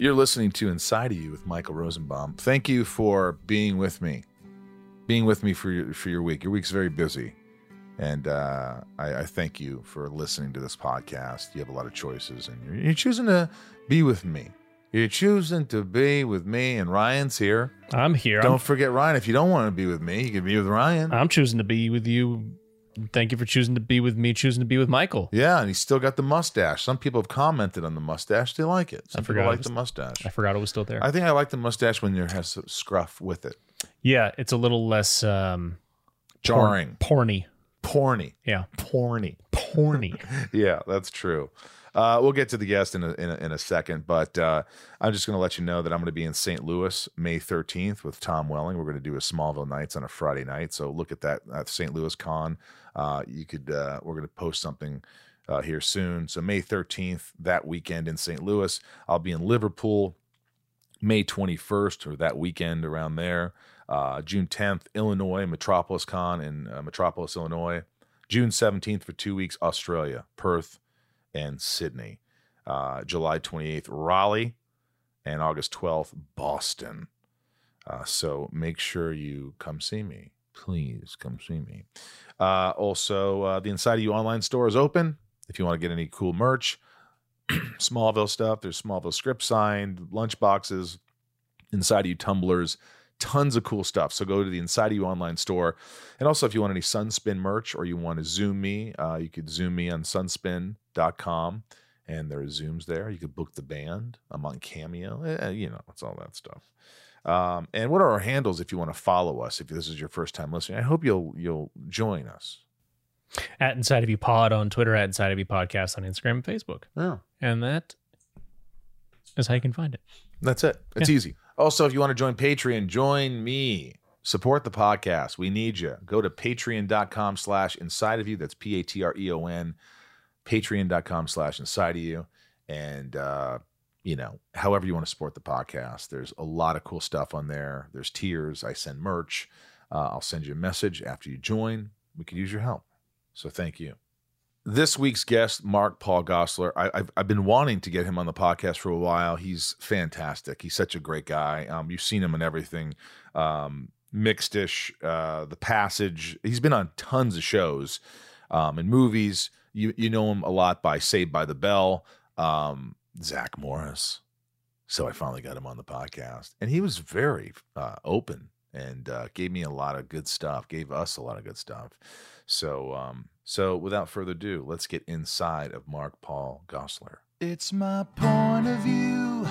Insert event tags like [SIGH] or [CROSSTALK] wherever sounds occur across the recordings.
You're listening to Inside of You with Michael Rosenbaum. Thank you for being with me, being with me for your for your week. Your week's very busy, and uh, I, I thank you for listening to this podcast. You have a lot of choices, and you're, you're choosing to be with me. You're choosing to be with me, and Ryan's here. I'm here. Don't I'm, forget Ryan. If you don't want to be with me, you can be with Ryan. I'm choosing to be with you. Thank you for choosing to be with me, choosing to be with Michael. yeah, and he's still got the mustache. Some people have commented on the mustache; they like it. Some I forgot people like was- the mustache. I forgot it was still there. I think I like the mustache when there has scruff with it. yeah, it's a little less um, Jarring. porny. Porny. Yeah, Porny. porny. [LAUGHS] yeah, that's true. Uh, we'll get to the guest in a, in a, in a second, but uh, I'm just going to let you know that I'm going to be in St. Louis May 13th with Tom Welling. We're going to do a Smallville Nights on a Friday night, so look at that at St. Louis Con. Uh, you could uh, we're going to post something uh, here soon. So May 13th that weekend in St. Louis. I'll be in Liverpool May 21st or that weekend around there. Uh, June 10th, Illinois Metropolis Con in uh, Metropolis, Illinois. June 17th for two weeks, Australia, Perth, and Sydney. Uh, July 28th, Raleigh, and August 12th, Boston. Uh, so make sure you come see me. Please come see me. Uh, also, uh, the Inside of You online store is open. If you want to get any cool merch, [CLEARS THROAT] Smallville stuff, there's Smallville script signed, lunch boxes, Inside of You tumblers, tons of cool stuff. So go to the Inside of You online store. And also, if you want any Sunspin merch or you want to Zoom me, uh, you could Zoom me on sunspin.com. And there are Zooms there. You could book the band. I'm on Cameo. Eh, you know, it's all that stuff. Um, and what are our handles if you want to follow us? If this is your first time listening, I hope you'll you'll join us. at Inside of You Pod on Twitter, at Inside of You Podcast on Instagram and Facebook. Yeah. And that is how you can find it. That's it. It's easy. Also, if you want to join Patreon, join me. Support the podcast. We need you. Go to patreon.com slash inside of you. That's P A T R E O N. Patreon.com slash inside of you. And, uh, you know, however you want to support the podcast, there's a lot of cool stuff on there. There's tiers. I send merch. Uh, I'll send you a message after you join. We could use your help. So thank you. This week's guest, Mark Paul Gosselaar, I, I've, I've been wanting to get him on the podcast for a while. He's fantastic. He's such a great guy. Um, you've seen him in everything. Um, Mixedish, uh, The Passage. He's been on tons of shows um, and movies. You you know him a lot by Saved by the Bell, um, Zack Morris. So I finally got him on the podcast, and he was very uh, open and uh, gave me a lot of good stuff. Gave us a lot of good stuff. So um, so without further ado, let's get inside of Mark Paul Gosselaar. It's my point of view.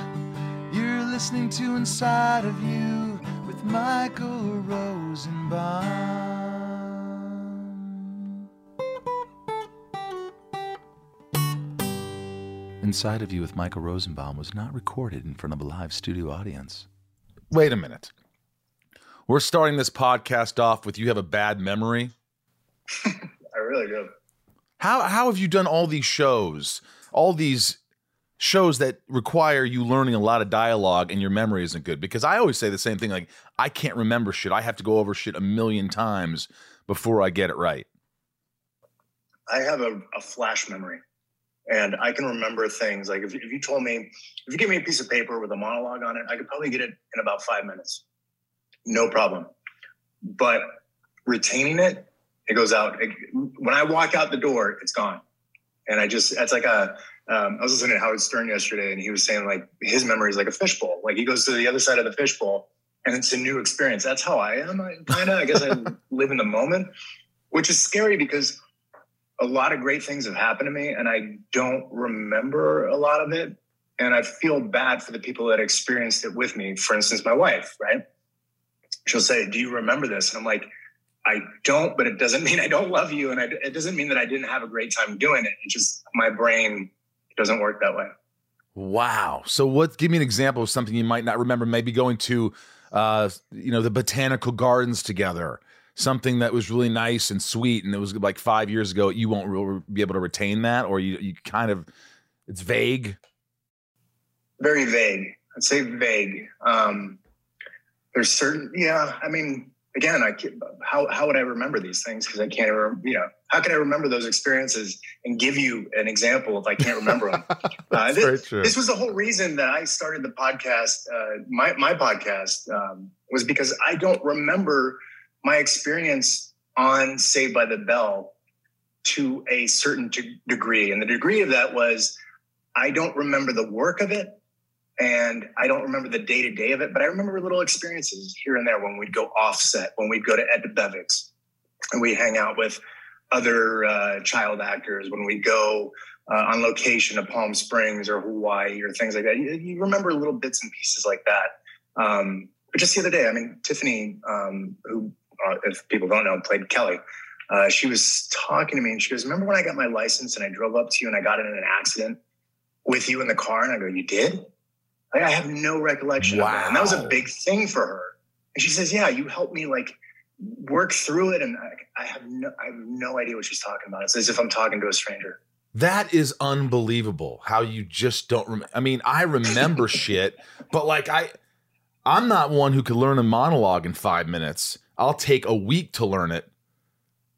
You're listening to Inside of You with Michael Rosenbaum. Inside of You with Michael Rosenbaum was not recorded in front of a live studio audience. Wait a minute. We're starting this podcast off with you have a bad memory. [LAUGHS] Really do. How how have you done all these shows, all these shows that require you learning a lot of dialogue and your memory isn't good? Because I always say the same thing like I can't remember shit. I have to go over shit a million times before I get it right. I have a, a flash memory and I can remember things. Like if, if you told me, if you give me a piece of paper with a monologue on it, I could probably get it in about five minutes. No problem. But retaining it, it goes out. It- when I walk out the door, it's gone. And I just, it's like a, um, I was listening to Howard Stern yesterday and he was saying like his memory is like a fishbowl. Like he goes to the other side of the fishbowl and it's a new experience. That's how I am. I kind of, I guess I [LAUGHS] live in the moment, which is scary because a lot of great things have happened to me and I don't remember a lot of it. And I feel bad for the people that experienced it with me. For instance, my wife, right? She'll say, Do you remember this? And I'm like, I don't, but it doesn't [LAUGHS] mean I don't love you. And I, it doesn't mean that I didn't have a great time doing it. It just, my brain doesn't work that way. Wow. So what give me an example of something you might not remember, maybe going to uh, you know, the botanical gardens together. Something that was really nice and sweet, and it was like five years ago. You won't really be able to retain that, or you you kind of it's vague. Very vague. I'd say vague. Um, there's certain, yeah. I mean, again, I can't, how how would I remember these things? Because I can't remember. You know, how can I remember those experiences and give you an example if I can't remember them? [LAUGHS] uh, this, this, was the whole reason that I started the podcast. Uh, my my podcast um, was because I don't remember my experience on Saved by the Bell to a certain degree, and the degree of that was I don't remember the work of it and I don't remember the day to day of it, but I remember little experiences here and there when we'd go offset, when we'd go to Ed Debevic's and we'd hang out with other uh, child actors, when we'd go uh, on location to Palm Springs or Hawaii or things like that. You, you remember little bits and pieces like that. Um, but just the other day, I mean, Tiffany, um, who, uh, if people don't know, played Kelly. Uh, she was talking to me and she goes, Remember when I got my license and I drove up to you and I got in an accident with you in the car? And I go, You did? Like, I have no recollection wow. of that. And that was a big thing for her. And she says, Yeah, you helped me like work through it. And I, I have no I have no idea what she's talking about. It's as if I'm talking to a stranger. That is unbelievable how you just don't remember. I mean, I remember [LAUGHS] shit, but like I I'm not one who could learn a monologue in five minutes. I'll take a week to learn it.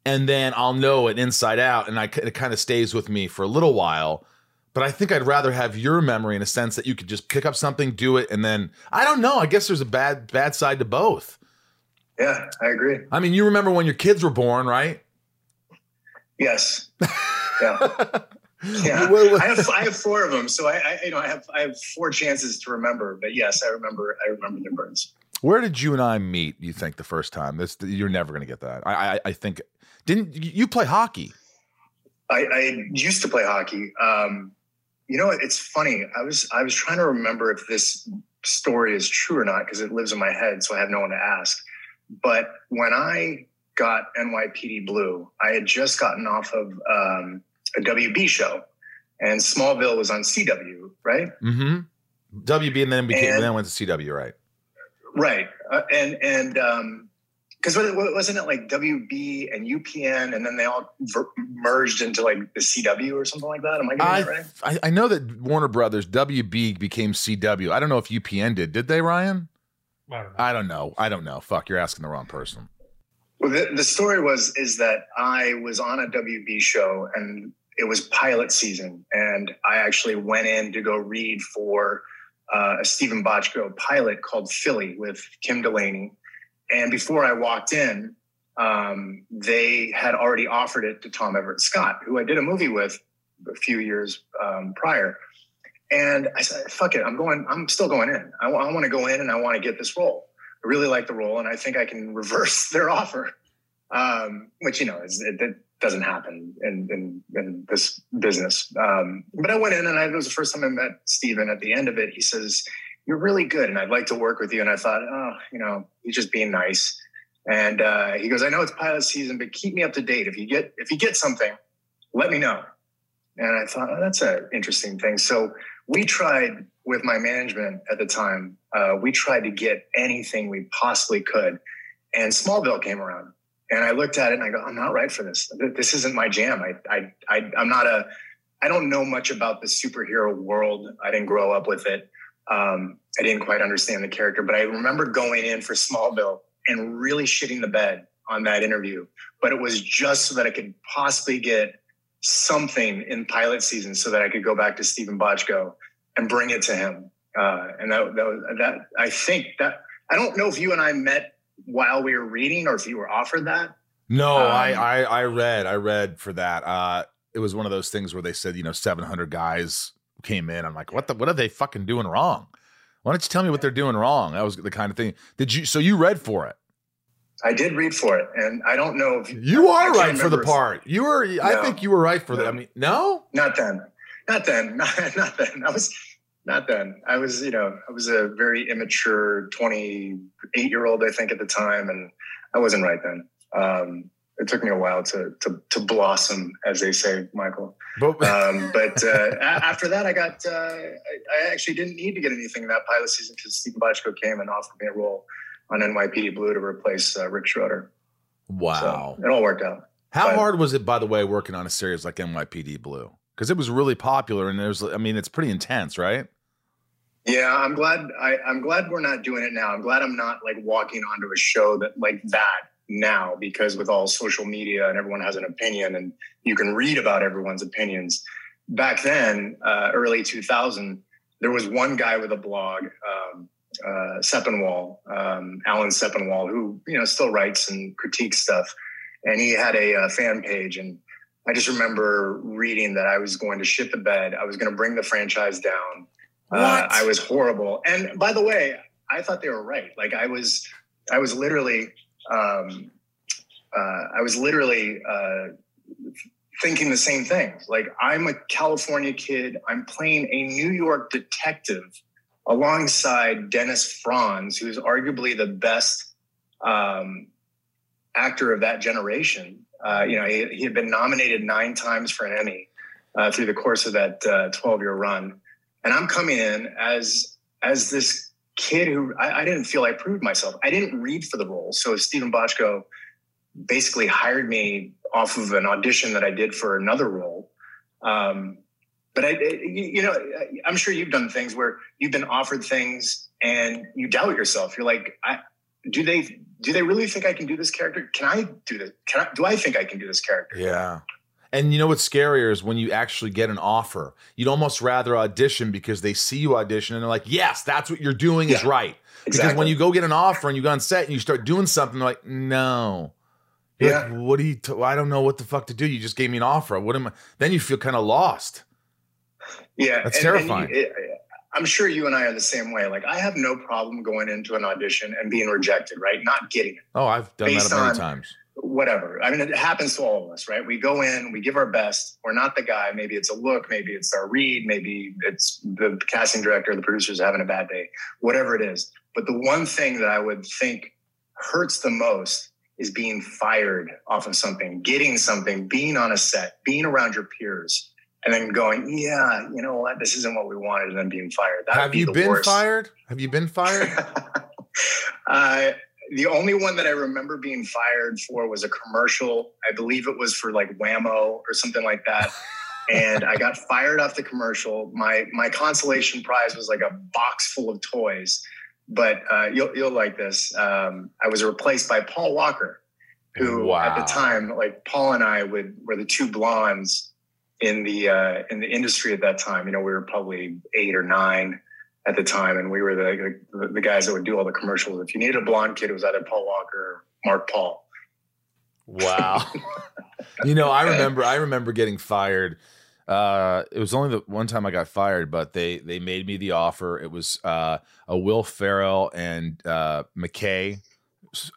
And then I'll know it inside out, and I, it kind of stays with me for a little while but I think I'd rather have your memory in a sense that you could just pick up something, do it, and then I don't know. I guess there's a bad bad side to both. Yeah, I agree. I mean, you remember when your kids were born, right? Yes. [LAUGHS] Yeah. Yeah, I have I have four of them, so I, I, you know I have I have four chances to remember. But yes, I remember I remember their births. Where did you and I meet? You think the first time? This you're never going to get that. I, I, I think didn't you play hockey? I, I used to play hockey. Um, you know, it's funny. I was I was trying to remember if this story is true or not because it lives in my head, so I have no one to ask. But when I got NYPD Blue, I had just gotten off of um, a WB show, and Smallville was on CW, right? Mm-hmm. WB, and then became and, then went to CW, right? Right, uh, and and um, because wasn't it like WB and UPN, and then they all ver- merged into like the CW or something like that? Am I getting I, that right? I, I know that Warner Brothers WB became CW. I don't know if UPN did. Did they, Ryan? I don't know. I don't know. I don't know. Fuck, you're asking the wrong person. Well, the, the story was is that I was on a WB show and it was pilot season, and I actually went in to go read for uh, a Steven Bochco pilot called Philly with Kim Delaney and before I walked in, um, they had already offered it to Tom Everett Scott, who I did a movie with a few years um, prior. And I said, fuck it, I'm going, I'm still going in. I, w- I want to go in and I want to get this role. I really like the role and I think I can [LAUGHS] reverse their offer, um, which, you know, is, it, it, doesn't happen in, in, in this business. Um, but I went in and I, it was the first time I met Steven at the end of it. He says, you're really good and I'd like to work with you. And I thought, oh, you know, he's just being nice. And uh, he goes, I know it's pilot season, but keep me up to date. If you get if you get something, let me know. And I thought, oh, that's an interesting thing. So we tried with my management at the time. Uh, we tried to get anything we possibly could, and Smallville came around. And I looked at it and I go, I'm not right for this. This isn't my jam. I, I, I I'm not a. I don't know much about the superhero world. I didn't grow up with it. Um, I didn't quite understand the character, but I remember going in for Smallville and really shitting the bed on that interview. But it was just so that I could possibly get something in pilot season so that I could go back to Steven Bochco and bring it to him. Uh, and that, that, was, that I think that I don't know if you and I met while we were reading or if you were offered that. No, um, I, I, I read I read for that. Uh, it was one of those things where they said you know 700 guys came in. I'm like, what the what are they fucking doing wrong? Why don't you tell me what they're doing wrong? That was the kind of thing. Did you? So you read for it? I did read for it, and I don't know if you are right for the part. You were. No, I think you were right for no. that. I mean, no, not then, not then, [LAUGHS] not, not then. I was not then. I was, you know, I was a very immature 28 year old, I think, at the time, and I wasn't right then. Um, it took me a while to to to blossom, as they say, Michael. But [LAUGHS] Um, but uh, after that, I got uh, I, I actually didn't need to get anything in that pilot season because Steven Bochco came and offered me a role on NYPD Blue to replace uh, Rick Schroder. wow. So it all worked out. How but- hard was it, by the way, working on a series like NYPD Blue? Because it was really popular, and there's, I mean, it's pretty intense, right? Yeah, I'm glad. I, I'm glad we're not doing it now. I'm glad I'm not like walking onto a show that like that now because with all social media and everyone has an opinion and you can read about everyone's opinions. Back then, uh, early 2000, there was one guy with a blog, um, uh, Sepinwall, um, Alan Sepinwall, who you know still writes and critiques stuff, and he had a, uh fan page and. I just remember reading that I was going to shit the bed. I was going to bring the franchise down. Uh, I was horrible. And by the way, I thought they were right. Like I was, I was literally, um, uh, I was literally uh, thinking the same thing. Like I'm a California kid. I'm playing a New York detective alongside Dennis Franz, who's arguably the best um, actor of that generation. Uh, you know, he, he had been nominated nine times for an Emmy uh, through the course of that 12 year run and I'm coming in as as this kid who I, I, didn't feel I proved myself. I didn't read for the role, so Steven Bochco basically hired me off of an audition that I did for another role. Um, but I, you know, I'm sure you've done things where you've been offered things and you doubt yourself. You're like, do they do they really think I can do this character? Can I do this? Can I, do I think I can do this character? Yeah. And you know what's scarier is when you actually get an offer. You'd almost rather audition because they see you audition and they're like, yes, that's what you're doing is Yeah, right. Because exactly. when you go get an offer and you go on set and you start doing something, they're like, no. You're like, Yeah. what do you, t- I don't know what the fuck to do. You just gave me an offer. What am I? Then you feel kind of lost. Yeah, That's and- and terrifying. you- it- I'm sure you and I are the same way. Like, I have no problem going into an audition and being rejected, right? Not getting it, Oh, I've done Based that many on- times. Whatever. I mean, it happens to all of us, right? We go in, we give our best. We're not the guy. Maybe it's a look, maybe it's our read, maybe it's the casting director, the producers having a bad day, whatever it is. But the one thing that I would think hurts the most is being fired off of something, getting something, being on a set, being around your peers, and then going, yeah, you know what, this isn't what we wanted, and then being fired. That Have be you been worst. fired? Have you been fired? [LAUGHS] uh, the only one that I remember being fired for was a commercial. I believe it was for like Wham-O or something like that. [LAUGHS] and I got fired off the commercial. My my consolation prize was like a box full of toys. But uh, you'll you'll like this. Um, I was replaced by Paul Walker, who at the time, like Paul and I, would were the two blondes in the uh, in the industry at that time. You know, we were probably eight or nine at the time, and we were the, the the guys that would do all the commercials. If you needed a blonde kid, it was either Paul Walker or Mark Paul. Wow. [LAUGHS] you know, I remember I remember getting fired. Uh, it was only the one time I got fired, but they they made me the offer. It was uh, a Will Ferrell and uh, McKay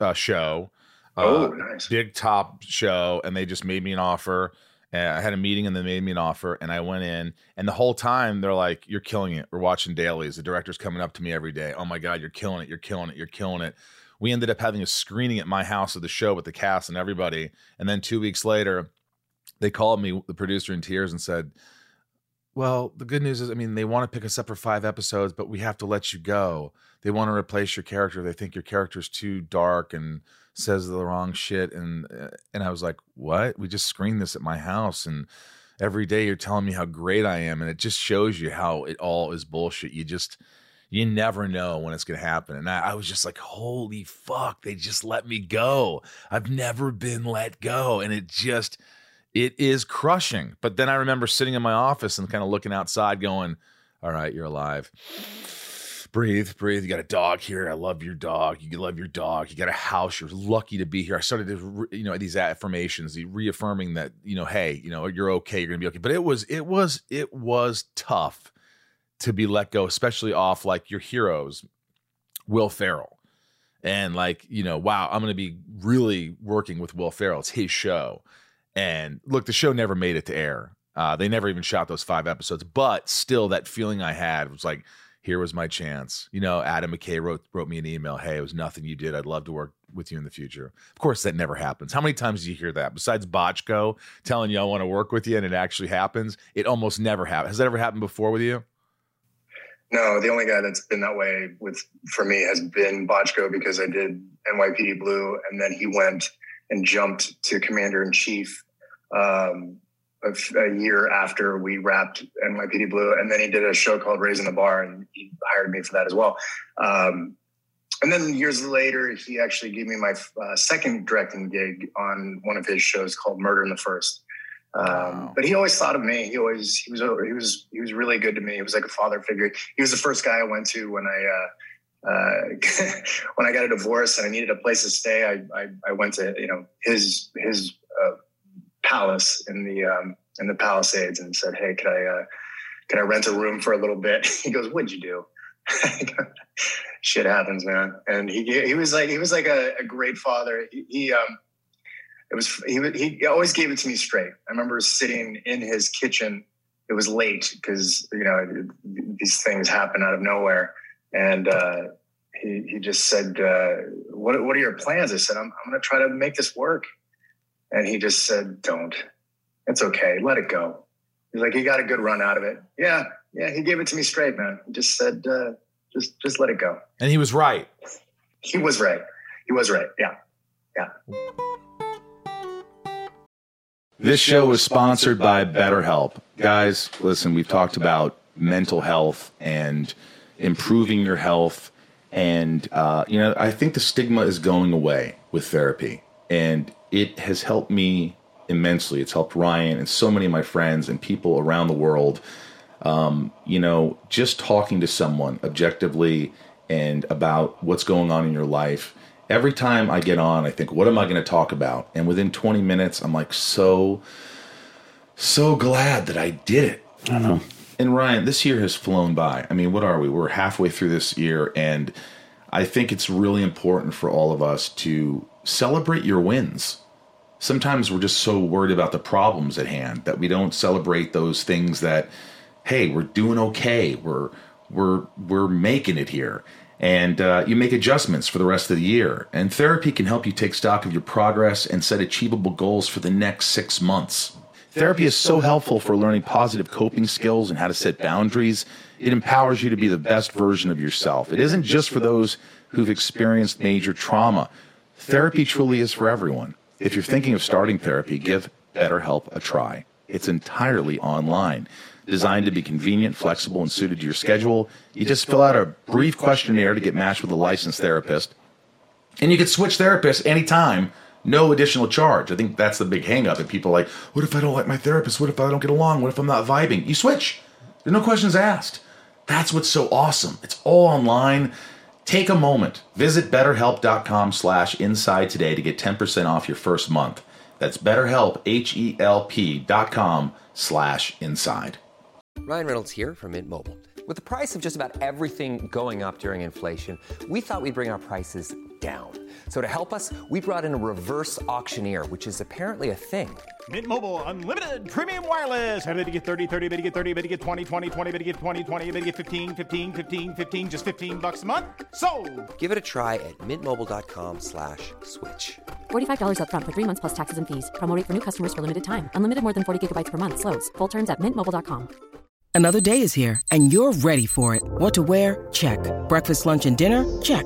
uh, show. Oh, Uh, nice. big top show, and they just made me an offer. And I had a meeting, and they made me an offer, and I went in. And the whole time, they're like, "You're killing it. We're watching dailies. The director's coming up to me every day. Oh my god, you're killing it. You're killing it. You're killing it." We ended up having a screening at my house of the show with the cast and everybody. And then two weeks later, they called me, the producer, in tears, and said, "Well, the good news is, I mean, they want to pick us up for five episodes, but we have to let you go. They want to replace your character. They think your character's too dark and says the wrong shit." And uh, and I was like, "What? We just screened this at my house, and every day you're telling me how great I am, and it just shows you how it all is bullshit. You just." You never know when it's going to happen. And I, I was just like, holy fuck, they just let me go. I've never been let go. And it just, it is crushing. But then I remember sitting in my office and kind of looking outside, going, "All right, you're alive. Breathe, breathe. You got a dog here. I love your dog. You love your dog. You got a house. You're lucky to be here." I started to, you know, these affirmations, reaffirming that, you know, hey, you know, you're okay. You're gonna be okay. But it was, it was, it was tough to be let go, especially off like your heroes, Will Ferrell and like you know wow i'm to be really working with will ferrell it's his show and look the show never made it to air uh, they never even shot those five episodes but still that feeling i had was like here was my chance you know adam mckay wrote wrote me an email hey it was nothing you did i'd love to work with you in the future. Of course, that never happens. How many times do you hear that? Besides Bochco telling you I want to work with you and it actually happens, it almost never happens. Has that ever happened before with you? No, the only guy that's been that way with for me has been Bochco because I did NYPD Blue, and then he went and jumped to Commander in Chief um, a, a, year after we wrapped NYPD Blue, and then he did a show called Raising the Bar, and he hired me for that as well. Um, and then years later, he actually gave me my uh, second directing gig on one of his shows called Murder in the First. Um, wow. But he always thought of me. He always he was he was he was really good to me. He was like a father figure. He was the first guy I went to when I uh, uh, [LAUGHS] when I got a divorce and I needed a place to stay. I I, I went to you know his his uh, palace in the um, in the Palisades and said, "Hey, could I uh, could I rent a room for a little bit?" [LAUGHS] He goes, "What'd you do?" [LAUGHS] Shit happens, man. And he he was like he was like a, a great father. He, he um it was he he always gave it to me straight. I remember sitting in his kitchen. It was late because you know these things happen out of nowhere, and uh, he he just said, uh, "What what are your plans?" I said, "I'm I'm going to try to make this work," and he just said, "Don't. It's okay. Let it go." He's like, "He got a good run out of it." Yeah, yeah. He gave it to me straight, man. He just said, uh, "Just just let it go." And he was right. He was right. He was right. Yeah, yeah. This show is sponsored by BetterHelp. Guys, listen, we've talked about mental health and improving your health. And, uh, you know, I think the stigma is going away with therapy. And it has helped me immensely. It's helped Ryan and so many of my friends and people around the world. Um, you know, just talking to someone objectively and about what's going on in your life every time I get on, I think, what am I going to talk about? And within 20 minutes, I'm like, so, so glad that I did it. I know. And Ryan, this year has flown by. I mean, what are we? We're halfway through this year, and I think it's really important for all of us to celebrate your wins. Sometimes we're just so worried about the problems at hand that we don't celebrate those things that, hey, we're doing okay. We're we're we're making it here and uh, you make adjustments for the rest of the year. And therapy can help you take stock of your progress and set achievable goals for the next six months. Therapy is so helpful for learning positive coping skills and how to set boundaries. It empowers you to be the best version of yourself. It isn't just for those who've experienced major trauma. Therapy truly is for everyone. If you're thinking of starting therapy, give BetterHelp a try. It's entirely online designed to be convenient, flexible, and suited to your schedule. You just fill out a brief questionnaire to get matched with a licensed therapist. And you can switch therapists anytime, no additional charge. I think that's the big hangup. And people are like, what if I don't like my therapist? What if I don't get along? What if I'm not vibing? You switch. There's no questions asked. That's what's so awesome. It's all online. Take a moment. Visit betterhelp.com slash inside today to get 10% off your first month. That's betterhelp, H-E-L-P dot com slash inside. Ryan Reynolds here from Mint Mobile. With the price of just about everything going up during inflation, we thought we'd bring our prices down. So to help us, we brought in a reverse auctioneer, which is apparently a thing. Mint Mobile unlimited premium wireless. Ready to get 30, 30, bit to get 30, bit to get 20, 20, 20, bit to get 20, 20, bit to get 15, 15, 15, 15 just 15 bucks a month. So, Give it a try at mintmobile.com/switch. slash $45 up front for 3 months plus taxes and fees. Promo rate for new customers for limited time. Unlimited more than 40 gigabytes per month slows. Full terms at mintmobile.com. Another day is here and you're ready for it. What to wear? Check. Breakfast, lunch and dinner? Check.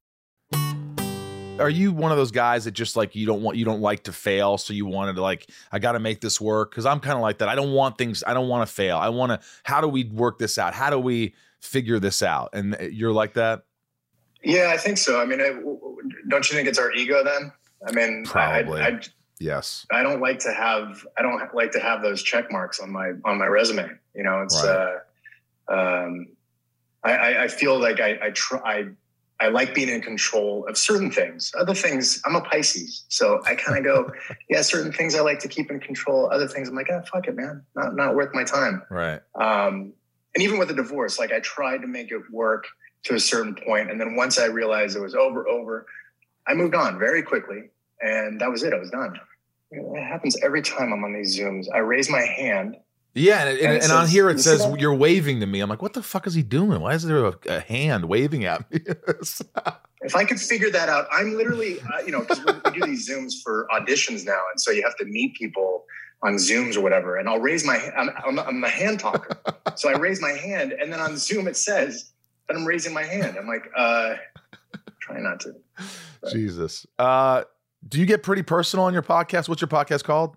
Are you one of those guys that just like you don't want you don't like to fail, so you wanted to like I got to make this work? Because I'm kind of like that. I don't want things. I don't want to fail. I want to. How do we work this out? How do we figure this out? And uh, you're like that. Yeah, I think so. I mean, I, don't you think it's our ego then? I mean, probably. I, I, yes. I don't like to have. I don't like to have those check marks on my on my resume. You know, it's. Right. uh um I, I feel like I, I try. I, like being in control of certain things. Other things, I'm a Pisces, so I kind of go, [LAUGHS] yeah, certain things I like to keep in control. Other things, I'm like, ah, fuck it, man, not not worth my time. Right. Um, and even with the divorce, like I tried to make it work to a certain point, and then once I realized it was over, over, I moved on very quickly, and that was it. I was done. It happens every time I'm on these zooms. I raise my hand. Yeah, and, and, And it and on here it says that? you're waving to me. I'm like, what the fuck is he doing? Why is there a, a hand waving at me? [LAUGHS] If I could figure that out, I'm literally, uh, you know, because we, we do these zooms for auditions now, and so you have to meet people on Zooms or whatever. And I'll raise my, I'm, I'm, I'm a hand talker, so I raise my hand, and then on Zoom it says that I'm raising my hand. I'm like, uh, try not to. Jesus. Uh, do you get pretty personal on your podcast? What's your podcast called?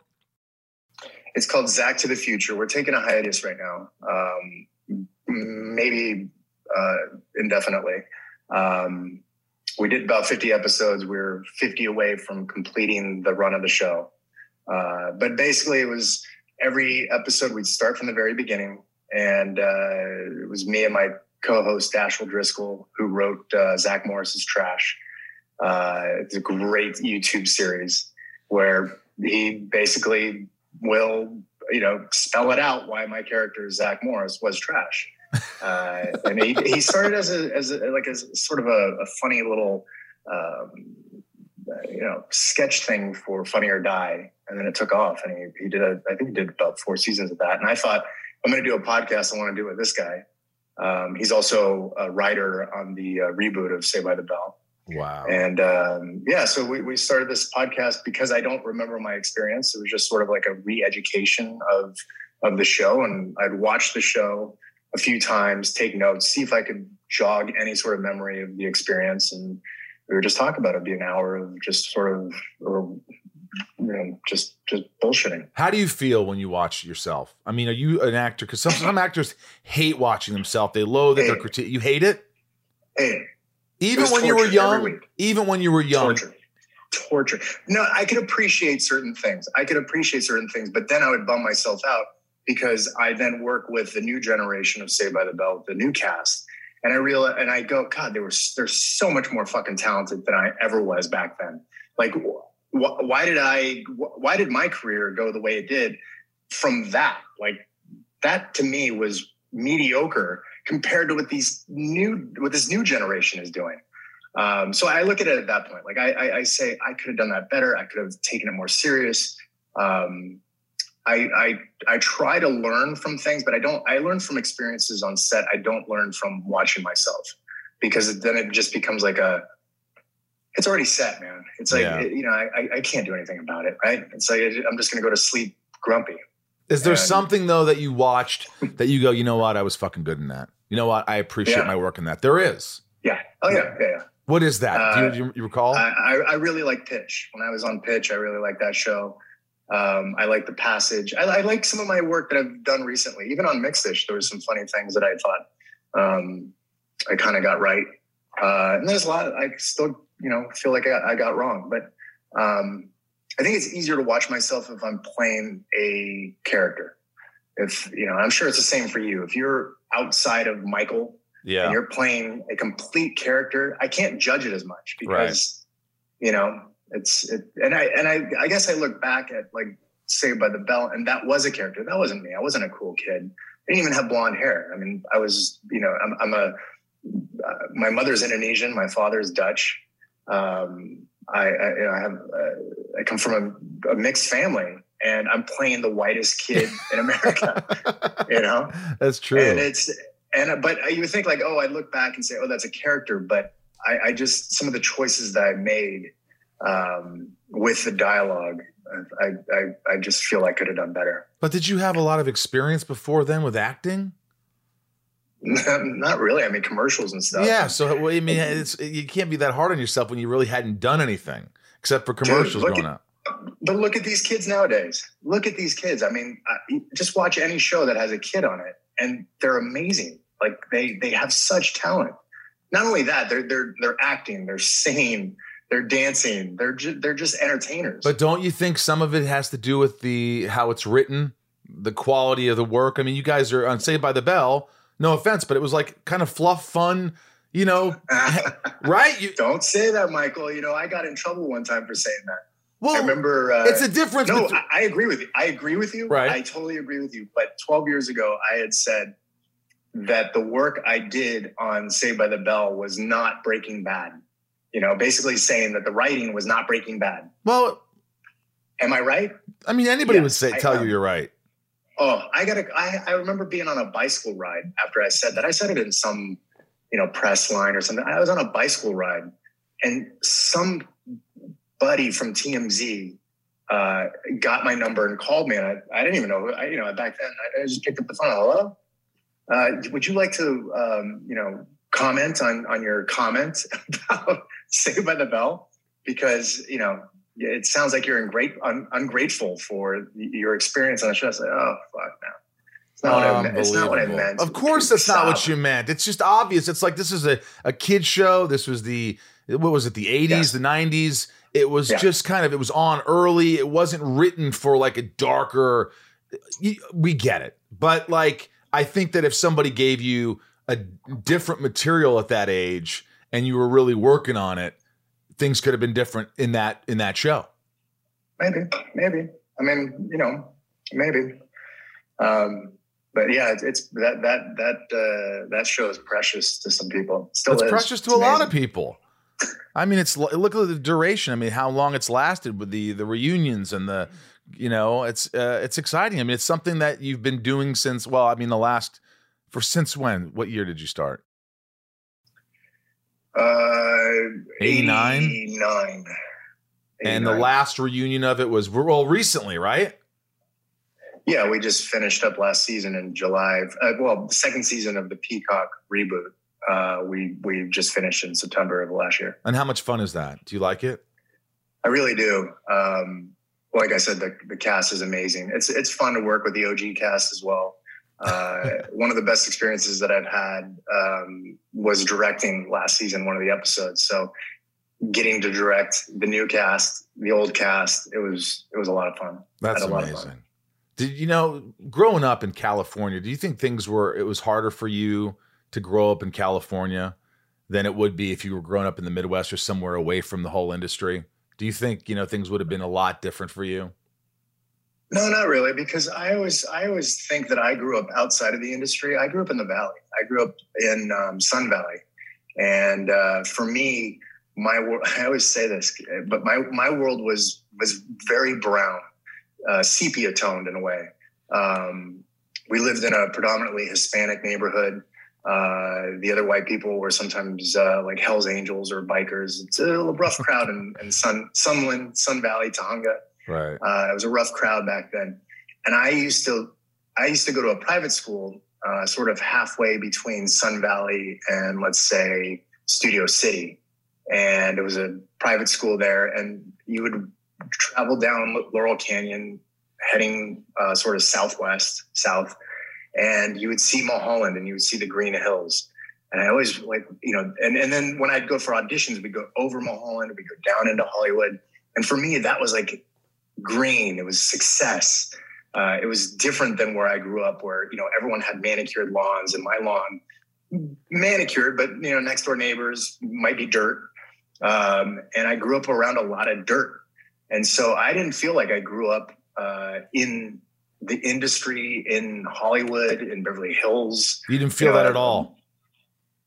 It's called Zack to the Future. We're taking a hiatus right now, um, maybe uh, indefinitely. Um, we did about 50 episodes. We are 50 away from completing the run of the show. Uh, but basically, it was every episode we'd start from the very beginning. And uh, it was me and my co host, Dashiell Driscoll, who wrote uh, Zack Morris's Trash. Uh, it's a great YouTube series where he basically will, you know, spell it out why my character Zack Morris was trash. [LAUGHS] Uh, and he, he started as a as a, like a sort of a, a funny little, um, you know, sketch thing for Funny or Die, and then it took off. And he, he did a, I think he did about four seasons of that. And I thought I'm going to do a podcast. I want to do it with this guy. Um, he's also a writer on the uh, reboot of Say by the Bell. Wow. And um, yeah, so we, we started this podcast because I don't remember my experience. It was just sort of like a re-education of of the show, and I'd watch the show a few times, take notes, see if I could jog any sort of memory of the experience, and we were just talking about it. It'd be an hour of just sort of, or, you know, just just bullshitting. How do you feel when you watch yourself? I mean, are you an actor? Because some, some actors hate watching themselves. They loathe it. They're critique. You hate it, Hey, even when you were young. Even when you were young. torture. Torture. No i could appreciate certain things. I could appreciate certain things but then i would bum myself out because i then work with the new generation of Saved by the bell the new cast and i realize and i go god they were they're so much more fucking talented than i ever was back then. Like wh- why did i wh- why did my career go the way it did from that? Like that to me was mediocre compared to what these new what this new generation is doing um, so I look at it at that point. Like I, I, I say, I could have done that better. I could have taken it more serious. Um, I, I, I try to learn from things, but I don't. I learn from experiences on set. I don't learn from watching myself because then it just becomes like a. It's already set, man. It's like Yeah. you know, I, I- I can't do anything about it, right? It's like I'm just going to go to sleep grumpy. Is there And- something though that you watched that you go, you know what, I was fucking good in that. You know what, I appreciate Yeah. my work in that. There is. Yeah. Oh yeah. Yeah. yeah. What is that? do, you, Uh, do you, you recall? I, I, really like Pitch. When I was on Pitch, I really liked that show. Um, I like The Passage. I, I like some of my work that I've done recently. Even on Mixedish, there was some funny things that I thought um, I kind of got right. Uh, and there's a lot I still, you know, feel like I, I got wrong. But um, I think it's easier to watch myself if I'm playing a character. If you know, I'm sure it's the same for you. If you're outside of Michael yeah. and you're playing a complete character, I can't judge it as much because you know it's it, and I and I I guess I look back at like Saved by the Bell and that was a character. That wasn't me. I wasn't a cool kid. I didn't even have blonde hair. I mean, I was you know I'm I'm a uh, my mother's Indonesian, my father's Dutch. Um, I I, I have uh, I come from a, a mixed family. And I'm playing the whitest kid in America, [LAUGHS] you know. That's true. And it's and but you would think like, oh, I'd look back and say, oh, that's a character. But I, I just some of the choices that I made um, with the dialogue, I, I I just feel I could have done better. but did you have a lot of experience before then with acting? [LAUGHS] Not really. I mean, commercials and stuff. Yeah. So well, I mean, it's you can't be that hard on yourself when you really hadn't done anything except for commercials going at- out. But look at these kids nowadays. Look at these kids. I mean, I, just watch any show that has a kid on it, and they're amazing. Like they they have such talent. Not only that, they're they're they're acting, they're singing, they're dancing, they're ju- they're just entertainers. But don't you think some of it has to do with the how it's written, the quality of the work? I mean, you guys are on Saved by the Bell. No offense, but it was like kind of fluff, fun. You know, [LAUGHS] right? You, Don't say that, Michael. You know, I got in trouble one time for saying that. well, I remember. Uh, it's a difference. No, between- I, I agree with you. I agree with you. Right. I totally agree with you. But 12 years ago, I had said that the work I did on Saved by the Bell was not Breaking Bad. You know, basically saying that the writing was not Breaking Bad. well, Am I right? I mean, anybody would Yes, say I tell you you're right. Oh, I gotta. I, I remember being on a bicycle ride after I said that. I said it in some, you know, press line or something. I was on a bicycle ride, and some buddy from TMZ uh, got my number and called me. And I, I didn't even know. I, you know, back then I, I just picked up the phone. Hello, uh, would you like to, um, you know, comment on on your comment [LAUGHS] about Saved by the Bell? Because you know. It sounds like you're great, un, ungrateful for your experience on the show. I said, "Oh fuck, no, it's not, what I, it's not what I meant." Of course, that's not what you meant. It's just obvious. It's like this is a, a kid show. This was the what was it? The 80s, Yes. the 90s. It was Yeah. just kind of it was on early. It wasn't written for like a darker. We get it, but like I think that if somebody gave you a different material at that age and you were really working on it, things could have been different in that in that show. Maybe, maybe. I mean, you know, maybe. Um, but yeah, it's, it's that that that uh, that show is precious to some people. Still it's is. precious to It's a lot of people. I mean, it's look at the duration. I mean, how long it's lasted with the the reunions and the, you know, it's uh, it's exciting. I mean, it's something that you've been doing since. Well, I mean, the last for since when? What year did you start? Uh, 89? 89. And the last reunion of it was well recently, right? Yeah, we just finished up last season in July. Uh, well, second season of the Peacock reboot. Uh, we we just finished in September of last year. And how much fun is that? Do you like it? I really do. Um, like I said, the, the cast is amazing. It's it's fun to work with the OG cast as well. Uh, [LAUGHS] one of the best experiences that I've had um, was directing last season, one of the episodes. So getting to direct the new cast, the old cast, it was it was a lot of fun. That's Had a lot of fun. amazing. Did you know growing up in California? Do you think things were it was harder for you to grow up in California than it would be if you were growing up in the Midwest or somewhere away from the whole industry? Do you think you know things would have been a lot different for you? No, not really, because I always I always think that I grew up outside of the industry. I grew up in the valley. I grew up in um, Sun Valley, and uh, for me, my [LAUGHS] I always say this, but my my world was was very brown, uh, sepia toned in a way. Um, we lived in a predominantly Hispanic neighborhood. Uh, the other white people were sometimes uh, like Hell's Angels or bikers. It's a rough crowd in, in Sun Sunland, Sun Valley, Tujunga. Right. Uh, it was a rough crowd back then, and I used to I used to go to a private school, uh, sort of halfway between Sun Valley and let's say Studio City, and it was a private school there, and you would travel down Laurel Canyon, heading uh, sort of southwest south, and you would see Mulholland, and you would see the Green Hills. And I always like, you know, and, and then when I'd go for auditions, we'd go over Mulholland, we'd go down into Hollywood. And for me, that was like green. It was success. Uh, it was different than where I grew up, where you know everyone had manicured lawns, and my lawn manicured, but you know next door neighbors might be dirt. Um, and I grew up around a lot of dirt, and so I didn't feel like I grew up uh, in the industry in Hollywood, in Beverly Hills. You didn't feel You know, that at all.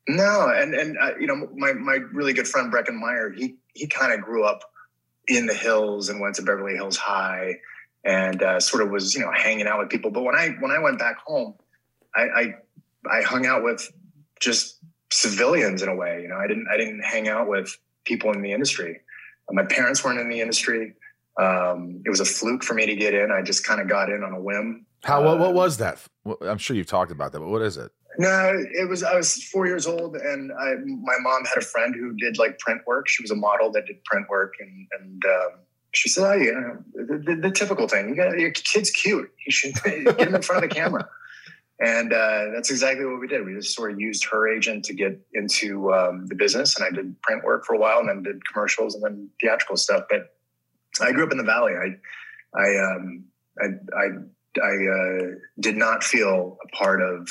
No, and and uh, you know my my really good friend Breckin Meyer, he he kind of grew up in the hills and went to Beverly Hills High, and uh, sort of was you know hanging out with people. But when I when I went back home, I I, I hung out with just civilians in a way. You know, I didn't I didn't hang out with people in the industry. My parents weren't in the industry. Um, it was a fluke for me to get in. I just kind of got in on a whim. How what, what was that? I'm sure you've talked about that, but what is it? No, it was I was four years old, and I, my mom had a friend who did like print work. She was a model that did print work, and and um, she said, "Oh, you know, the, the, the typical thing. You got your kid's cute. You should [LAUGHS] get him in front of the camera." And uh, that's exactly what we did. We just sort of used her agent to get into um, the business, and I did print work for a while, and then did commercials, and then theatrical stuff. But I grew up in the valley. I I um, I I, I uh, did not feel a part of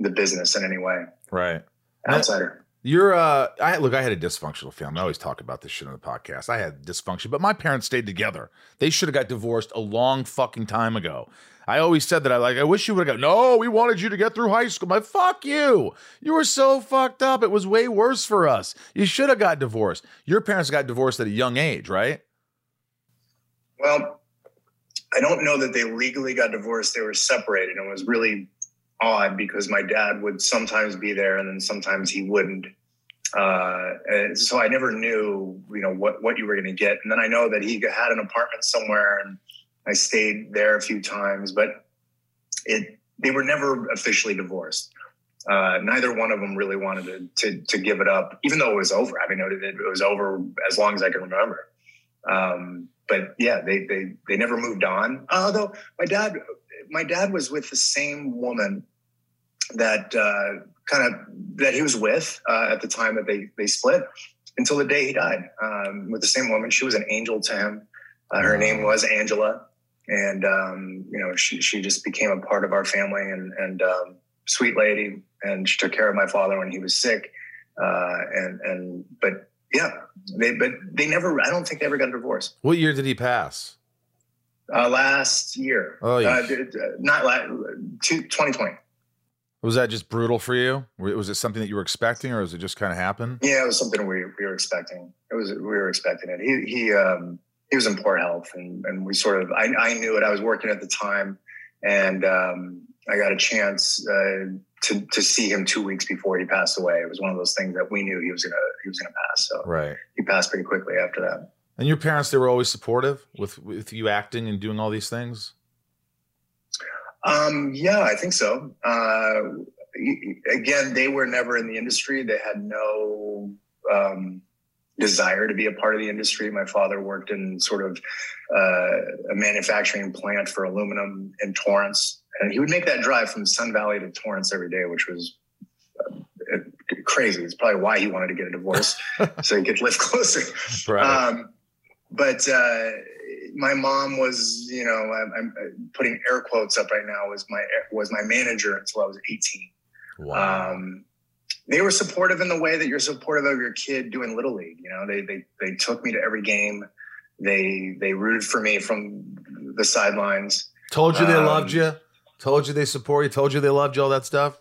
the business in any way. Right. Outsider. You're uh I look, I had a dysfunctional family. I always talk about this shit on the podcast. I had dysfunction, but my parents stayed together. They should have got divorced a long fucking time ago. I always said that I like I wish you would have got no, we wanted you to get through high school. My fuck you. You were so fucked up. It was way worse for us. You should have got divorced. Your parents got divorced at a young age, right? Well, I don't know that they legally got divorced. They were separated. And it was really odd because my dad would sometimes be there and then sometimes he wouldn't. Uh, so I never knew, you know, what, what you were going to get. And then I know that he had an apartment somewhere and I stayed there a few times, but it, they were never officially divorced. Uh, neither one of them really wanted to, to, to give it up, even though it was over. I mean, it, it was over as long as I can remember. Um, but yeah, they, they, they never moved on. Although my dad, my dad was with the same woman that uh, kind of that he was with uh, at the time that they they split until the day he died. Um, with the same woman, she was an angel to him. Uh, her name was Angela, and um, you know she she just became a part of our family and and um, sweet lady. And she took care of my father when he was sick. Uh, and and but yeah, they but they never. I don't think they ever got a divorce. What year did he pass? Uh, last year. Oh, yeah. Uh, d- not last, 2020. Was that just brutal for you? Was it something that you were expecting, or was it just kind of happen? Yeah, it was something we, we were expecting. It was we were expecting it. He he um, he was in poor health, and and we sort of I, I knew it. I was working at the time, and um, I got a chance uh, to to see him two weeks before he passed away. It was one of those things that we knew he was gonna he was gonna pass. So Right. he passed pretty quickly after that. And your parents, they were always supportive with with you acting and doing all these things. Um, yeah, I think so. Uh, again, they were never in the industry. They had no um, desire to be a part of the industry. My father worked in sort of uh, a manufacturing plant for aluminum in Torrance, and he would make that drive from Sun Valley to Torrance every day, which was uh, crazy. It's probably why he wanted to get a divorce [LAUGHS] so he could live [LAUGHS] closer. Right. Um, but uh, my mom was, you know, I'm, I'm putting air quotes up right now. Was my was my manager until I was 18. Wow. Um, they were supportive in the way that you're supportive of your kid doing little league. You know, they they they took me to every game. They they rooted for me from the sidelines. Told you they Um, loved you. Told you they support you. Told you they loved you. All that stuff.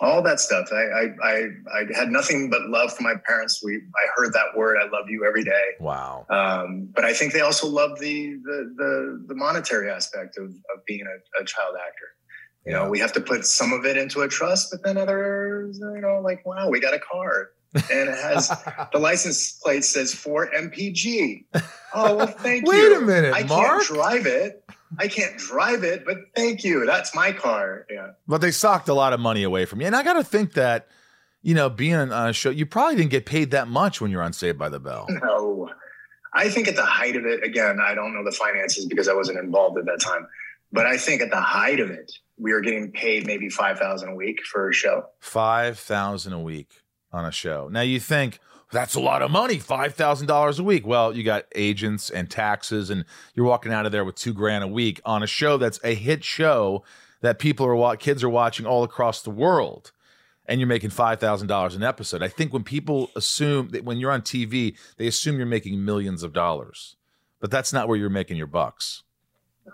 All that stuff. I, I, I, I had nothing but love for my parents. We, I heard that word. I love you every day. Wow. Um, but I think they also love the, the, the, the monetary aspect of, of being a, a child actor. You know, we have to put some of it into a trust, but then others, you know, like, wow, we got a car and it has [LAUGHS] the license plate says for MPG. Oh, well, thank Wait you. Wait a minute, I Mark. can't drive it. I can't drive it, but thank you. That's my car. Yeah. But they socked a lot of money away from you. And I got to think that, you know, being on a show, you probably didn't get paid that much when you're on Saved by the Bell. No, I think at the height of it, again, I don't know the finances because I wasn't involved at that time, but I think at the height of it, we were getting paid maybe five thousand a week for a show. Five thousand a week on a show. Now you think that's a lot of money, five thousand dollars a week. Well, you got agents and taxes, and you're walking out of there with two grand a week on a show that's a hit show that people are kids are watching all across the world, and you're making five thousand dollars an episode. I think when people assume that when you're on TV, they assume you're making millions of dollars, but that's not where you're making your bucks.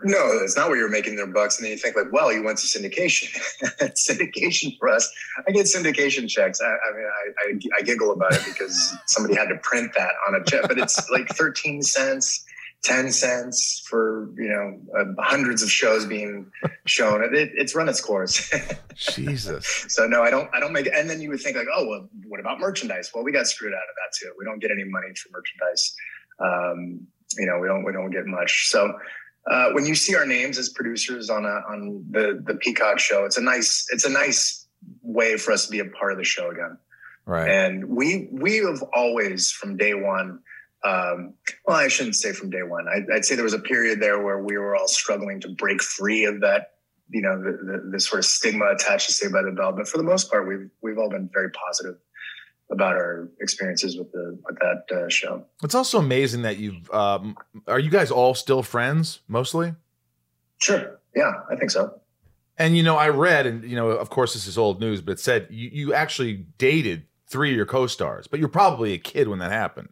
No, that's not where you're making their bucks. And then you think like, well, you went to syndication. [LAUGHS] syndication for us, I get syndication checks. I, I mean, I, I, I giggle about it because somebody had to print that on a check, but it's like 13 cents, 10 cents for, you know, uh, hundreds of shows being shown. It, it's run its course. [LAUGHS] Jesus. So no, I don't. I don't make. And then you would think like, oh well, what about merchandise? Well, we got screwed out of that too. We don't get any money for merchandise. Um, you know, we don't. We don't get much. So uh, when you see our names as producers on a on the the Peacock show, it's a nice. It's a nice way for us to be a part of the show again. Right. And we we have always from day one. Um, well, I shouldn't say from day one. I, I'd say there was a period there where we were all struggling to break free of that you know the, the, the sort of stigma attached to Saved by the Bell. But for the most part, we've we've all been very positive about our experiences with the with that uh, show. It's also amazing that you've. Um, are you guys all still friends mostly? Sure. Yeah, I think so. And you know, I read, and you know, of course, this is old news, but it said you, you actually dated three of your co-stars, but you're probably a kid when that happened.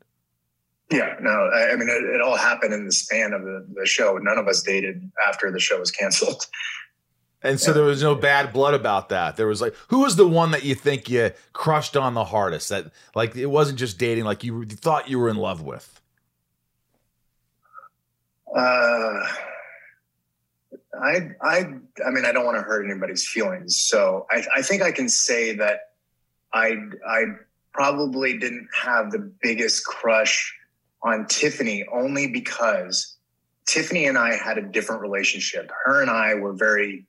Yeah, no, I, I mean, it, it all happened in the span of the, the show. None of us dated after the show was canceled. And so there was no bad blood about that. There was like, who was the one that you think you crushed on the hardest? That like it wasn't just dating, like you, thought you were in love with. Uh, I, I, I mean, I don't want to hurt anybody's feelings, so I, I think I can say that I, I probably didn't have the biggest crush on Tiffany only because Tiffany and I had a different relationship. Her and I were very,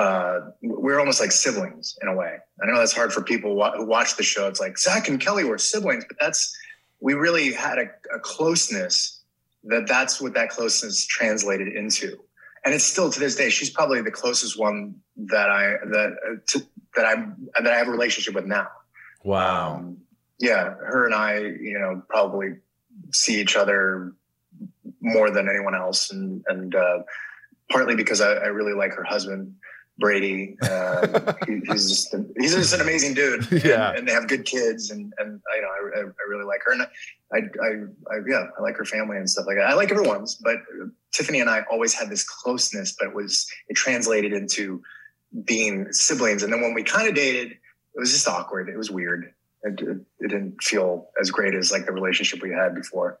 uh, we are almost like siblings in a way. I know that's hard for people who watch the show. It's like Zack and Kelly were siblings, but that's, we really had a, a closeness that that's what that closeness translated into. And it's still to this day she's probably the closest one that i that uh, to, that i that i have a relationship with now. Wow. Um, yeah her and i you know probably see each other more than anyone else. And and uh, partly because I, I really like her husband Brady. Uh, [LAUGHS] he, he's just he's just an amazing dude. Yeah, and, and, they have good kids, and and you know I, I really like her, and I, I, I yeah I like her family and stuff like that. I like everyone's, but Tiffany and I always had this closeness, but it was it translated into being siblings, and then when we kind of dated, it was just awkward. It was weird. It, it, it didn't feel as great as like the relationship we had before.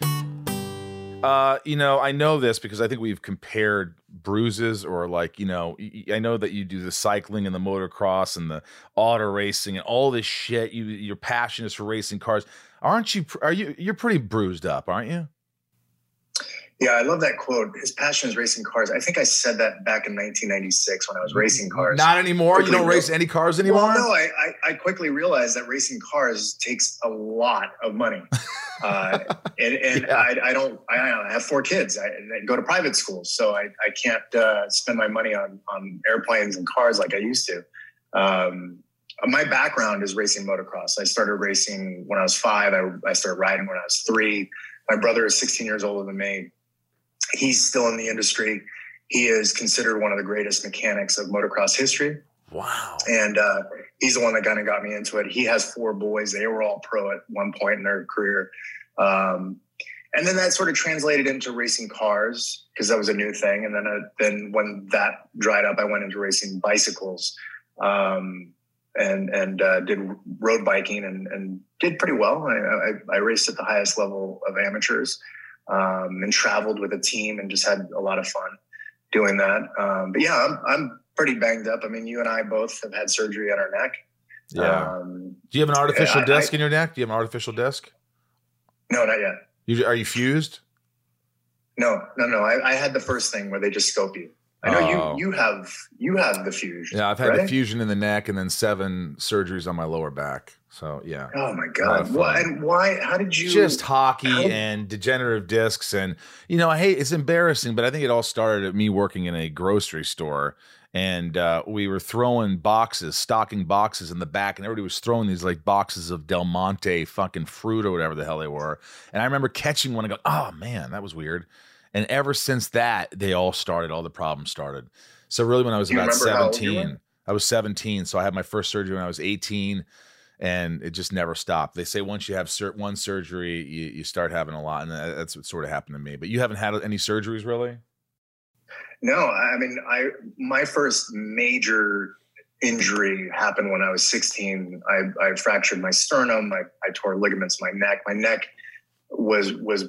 Uh, you know, I know this because I think we've compared bruises or like, you know, I know that you do the cycling and the motocross and the auto racing and all this shit. You your passion is for racing cars. Aren't you are you you're pretty bruised up, aren't you? Yeah, I love that quote. His passion is racing cars. I think I said that back in 1996 when I was racing cars. Not anymore. Quickly you don't race any cars anymore. Well, no, I, I, I quickly realized that racing cars takes a lot of money, [LAUGHS] uh, and, and yeah. I, I, don't. I, I, have four kids. I, go to private schools, so I, I can't uh, spend my money on on airplanes and cars like I used to. Um, my background is racing motocross. I started racing when I was five. I, I started riding when I was three. My brother is 16 years older than me he's still in the industry. He is considered one of the greatest mechanics of motocross history. Wow. And uh, he's the one that kind of got me into it. He has four boys. They were all pro at one point in their career. Um, and then that sort of translated into racing cars because that was a new thing. And then, uh, then when that dried up, I went into racing bicycles um, and and uh, did road biking and, and did pretty well. I, I, I, raced at the highest level of amateurs um, and traveled with a team and just had a lot of fun doing that. Um, but yeah, I'm, I'm pretty banged up. I mean, you and I both have had surgery on our neck. Yeah. Um, Do you have an artificial disc I, in your neck? Do you have an artificial disc? No, not yet. You, are you fused? No, no, no. I, I had the first thing where they just scope you. I know oh. you you have you have the fusion. Yeah, I've had right? the fusion in the neck and then seven surgeries on my lower back. So yeah. Oh my god! Why? And why? How did you? Just hockey how? and degenerative discs, and you know, I hate. It's embarrassing, but I think it all started at me working in a grocery store, and uh, we were throwing boxes, stocking boxes in the back, and everybody was throwing these like boxes of Del Monte fucking fruit or whatever the hell they were. And I remember catching one and go, "Oh man, that was weird." And ever since that, they all started, all the problems started. So really, when I was about 17, I was 17. So I had my first surgery when I was 18 and it just never stopped. They say once you have sur- one surgery, you, you start having a lot. And that's what sort of happened to me. But you haven't had any surgeries really? No, I mean, I my first major injury happened when I was 16. I, I fractured my sternum. I, I tore ligaments my neck. My neck was was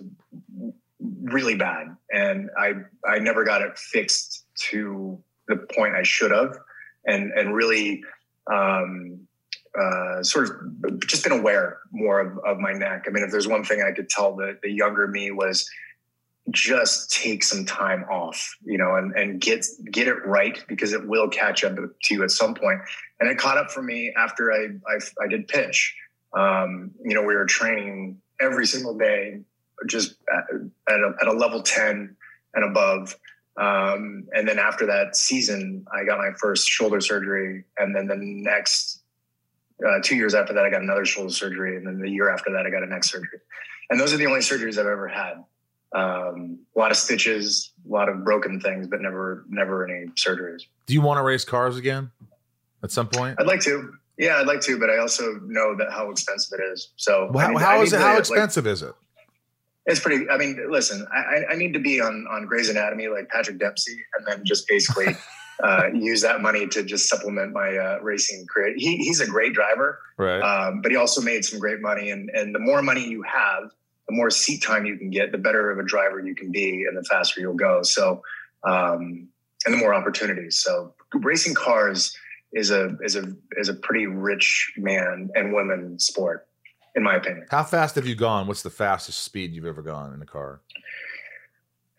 really bad, and I I never got it fixed to the point I should have, and and really um, uh, sort of just been aware more of, of my neck. I mean, if there's one thing I could tell the the younger me was just take some time off, you know, and, and get get it right because it will catch up to you at some point. And it caught up for me after I I, I did pitch. Um, you know, we were training every single day, just at, at, a, at a level ten and above. Um, and then after that season, I got my first shoulder surgery, and then the next uh, two years after that, I got another shoulder surgery, and then the year after that, I got a neck surgery. And those are the only surgeries I've ever had um, a lot of stitches, a lot of broken things, but never, never any surgeries. Do you want to race cars again at some point? I'd like to. Yeah, I'd like to, but I also know that how expensive it is. So well, how, I how is it? to, How like, expensive is it? It's pretty. I mean, listen, I, I need to be on on Grey's Anatomy like Patrick Dempsey, and then just basically [LAUGHS] uh, use that money to just supplement my uh, racing career. He, he's a great driver, right? Um, but he also made some great money, and and the more money you have, the more seat time you can get, the better of a driver you can be, and the faster you'll go. So, um, and the more opportunities. So, racing cars is a is a is a pretty rich man and women sport, in my opinion. How fast have you gone? What's the fastest speed you've ever gone in a car?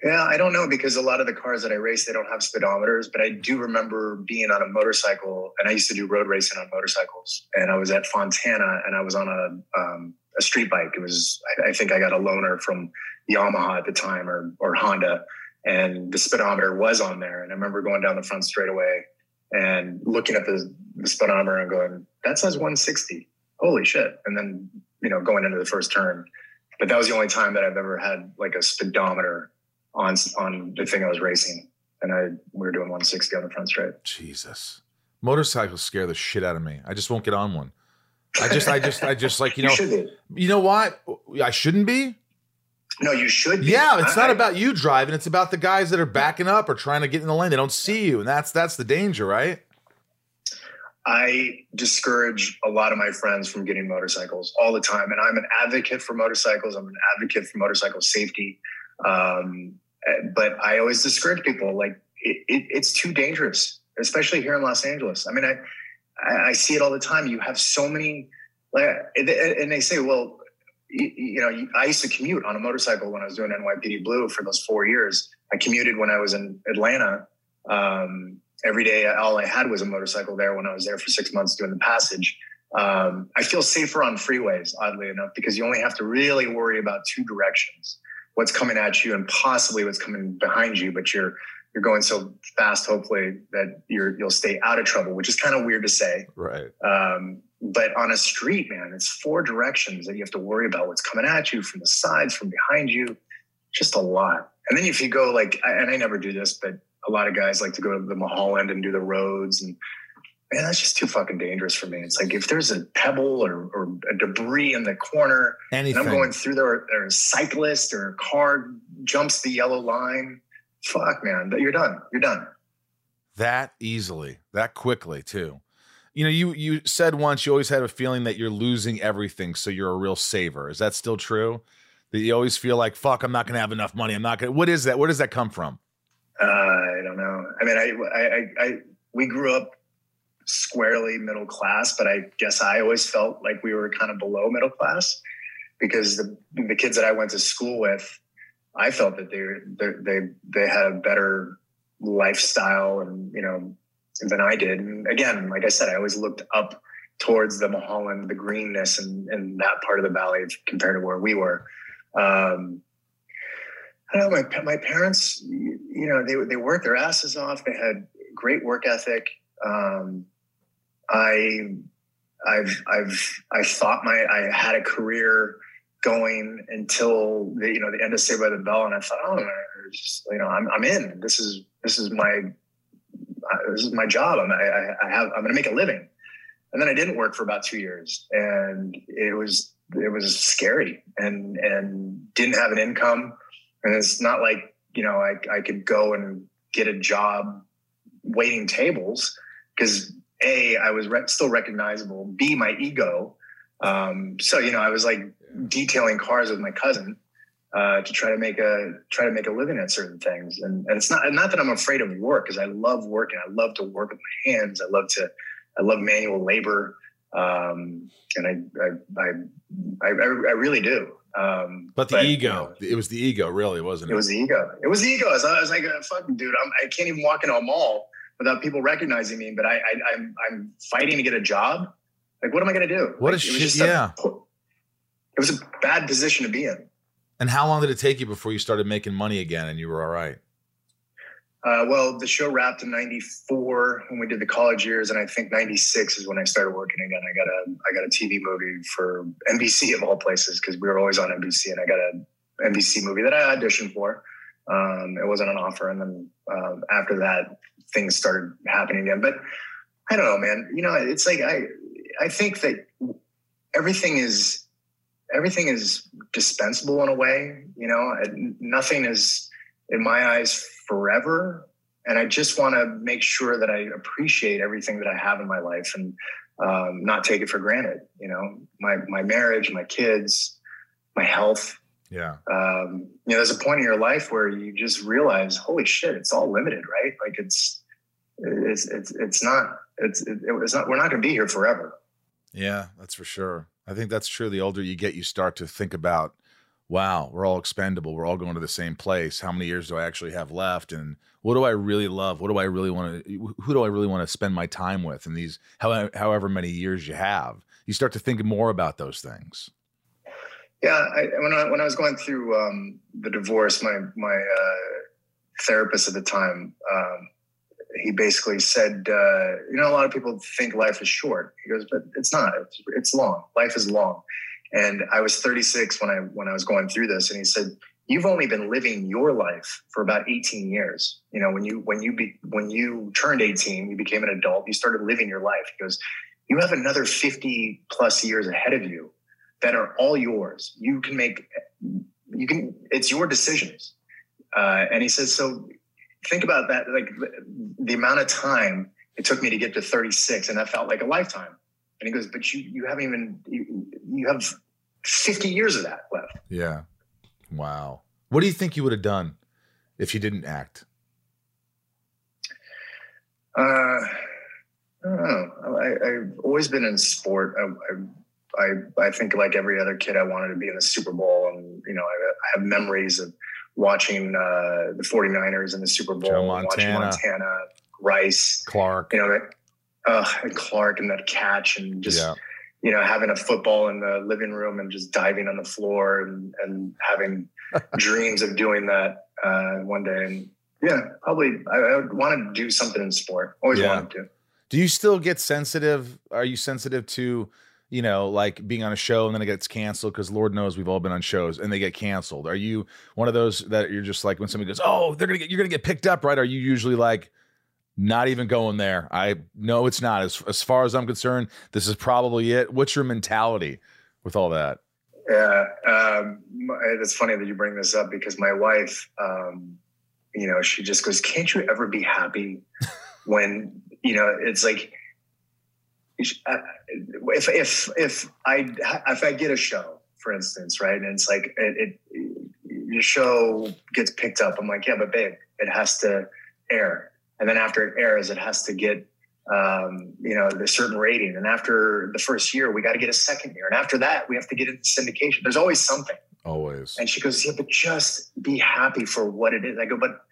Yeah, I don't know because a lot of the cars that I race they don't have speedometers, but I do remember being on a motorcycle, and I used to do road racing on motorcycles, and I was at Fontana, and I was on a um, a street bike. It was I, I think I got a loaner from Yamaha at the time or or Honda, and the speedometer was on there, and I remember going down the front straightaway and looking at the, the speedometer and going, that says 160. Holy shit! And then you know going into the first turn, but that was the only time that I've ever had like a speedometer on on the thing I was racing, and I we were doing 160 on the front straight. Jesus, motorcycles scare the shit out of me. I just won't get on one. I just, I just, I just like you [LAUGHS] know, you, you know what? I shouldn't be. No, you should. Be. Yeah, it's I, not about you driving. It's about the guys that are backing up or trying to get in the lane. They don't see you, and that's that's the danger, right? I discourage a lot of my friends from getting motorcycles all the time, and I'm an advocate for motorcycles. I'm an advocate for motorcycle safety, um, but I always discourage people. Like it, it, it's too dangerous, especially here in Los Angeles. I mean, I I, see it all the time. You have so many, like, and they say, well, you, you, know, I used to commute on a motorcycle when I was doing NYPD Blue for those four years. I commuted when I was in Atlanta. Um, every day, all I had was a motorcycle there when I was there for six months doing the passage. Um, I feel safer on freeways, oddly enough, because you only have to really worry about two directions what's coming at you and possibly what's coming behind you, but you're you're going so fast, hopefully that you're you'll stay out of trouble, which is kind of weird to say. Right. Um, but on a street, man, it's four directions that you have to worry about what's coming at you from the sides, from behind you, just a lot. And then if you go like, and I never do this, but a lot of guys like to go to the Mulholland and do the roads and man, that's just too fucking dangerous for me. It's like if there's a pebble or, or a debris in the corner, Anything. and I'm going through there, or a cyclist or a car jumps the yellow line, fuck, man, you're done. You're done. That easily, that quickly, too. You know, you you said once you always had a feeling that you're losing everything, so you're a real saver. Is that still true? That you always feel like, fuck, I'm not going to have enough money. I'm not going. to What is that? Where does that come from? Uh, I don't know. I mean, I, I, I, I, we grew up squarely middle class, but I guess I always felt like we were kind of below middle class because the the kids that I went to school with I felt that they they they had a better lifestyle and you know than I did. And again, like I said, I always looked up towards the Mulholland, the greenness and, and that part of the valley compared to where we were. Um, I know. My my parents, you know, they they worked their asses off. They had great work ethic. Um, I I've I've I thought my I had a career going until the you know the end of Saved by the Bell, and I thought, oh, just, you know, I'm I'm in. This is this is my uh, this is my job. I'm I, I have I'm going to make a living. And then I didn't work for about two years, and it was it was scary, and and didn't have an income, and it's not like you know I I could go and get a job waiting tables because a I was re- still recognizable. B my ego. Um, so you know I was like detailing cars with my cousin uh, to try to make a try to make a living at certain things. And, and it's not not that I'm afraid of work because I love working. I love to work with my hands. I love to I love manual labor, um, and I I, I I I really do. Um, But the ego, it was the ego, really, wasn't it? it was the ego. It was the ego. I was, I was like, "Fucking dude, I'm, I can't even walk into a mall without people recognizing me." But I, I, I'm, I'm fighting to get a job. Like, what am I going to do? What a Like, it was shit! just a- Yeah. it was a bad position to be in. And how long did it take you before you started making money again and you were all right? Uh, well, the show wrapped in '94 when we did the college years, and I think '96 is when I started working again. I got a I got a TV movie for NBC of all places because we were always on NBC, and I got a NBC movie that I auditioned for. Um, it wasn't an offer, and then um, after that, things started happening again. But I don't know, man. You know, it's like I I think that everything is everything is dispensable in a way. You know, nothing is in my eyes forever. And I just want to make sure that I appreciate everything that I have in my life and um, not take it for granted. You know, my my marriage, my kids, my health. Yeah. Um, you know, there's a point in your life where you just realize, holy shit, it's all limited, right? Like it's it's it's it's not it's it's not we're not going to be here forever. Yeah, that's for sure. I think that's true. The older you get, you start to think about, wow, we're all expendable. We're all going to the same place. How many years do I actually have left? And what do I really love? What do I really want to, who do I really want to spend my time with in these, how- however many years you have? You start to think more about those things. Yeah, I, when I when I was going through um, the divorce, my my uh, therapist at the time, um, he basically said, uh, you know, a lot of people think life is short. He goes, but it's not. It's, it's long. Life is long. And I was 36 when I when I was going through this, and he said, you've only been living your life for about 18 years. You know, when you when you be, when you turned 18, you became an adult. You started living your life. He goes, you have another 50 plus years ahead of you that are all yours. You can make, you can, it's your decisions. Uh, and he says, so think about that, like the, the amount of time it took me to get to 36 and that felt like a lifetime. And he goes, but you, you haven't even, you, you have 50 years of that left. Yeah. Wow. What do you think you would have done if you didn't act? Uh, I don't know. I, I've always been in sport. I, I, I, I think like every other kid, I wanted to be in the Super Bowl. And, you know, I, I have memories of watching uh, the 49ers in the Super Bowl, Joe watching Montana. Montana, Rice, Clark. you know, that, uh, and Clark and that catch and just, Yeah. you know, having a football in the living room and just diving on the floor and, and having [LAUGHS] dreams of doing that uh, one day. And yeah, probably I, I would want to do something in sport. Always Yeah. wanted to. Do you still get sensitive? Are you sensitive to, you know, like being on a show and then it gets canceled? Because Lord knows we've all been on shows and they get canceled. Are you one of those that you're just like when somebody goes, "Oh, they're gonna get, you're gonna get picked up," right? Are you usually like, not even going there? I know it's not. As as far as I'm concerned, this is probably it. What's your mentality with all that? Yeah, um, it's funny that you bring this up because my wife, um, you know, she just goes, "Can't you ever be happy [LAUGHS] when you know it's like if if if I if I get a show, for instance, right, and it's like it, it your show gets picked up, I'm like, yeah, but babe, it has to air, and then after it airs, it has to get um, you know, the certain rating. And after the first year, we got to get a second year. And after that, we have to get into syndication. There's always something. Always. And she goes, Yeah, but just be happy for what it is. I go, But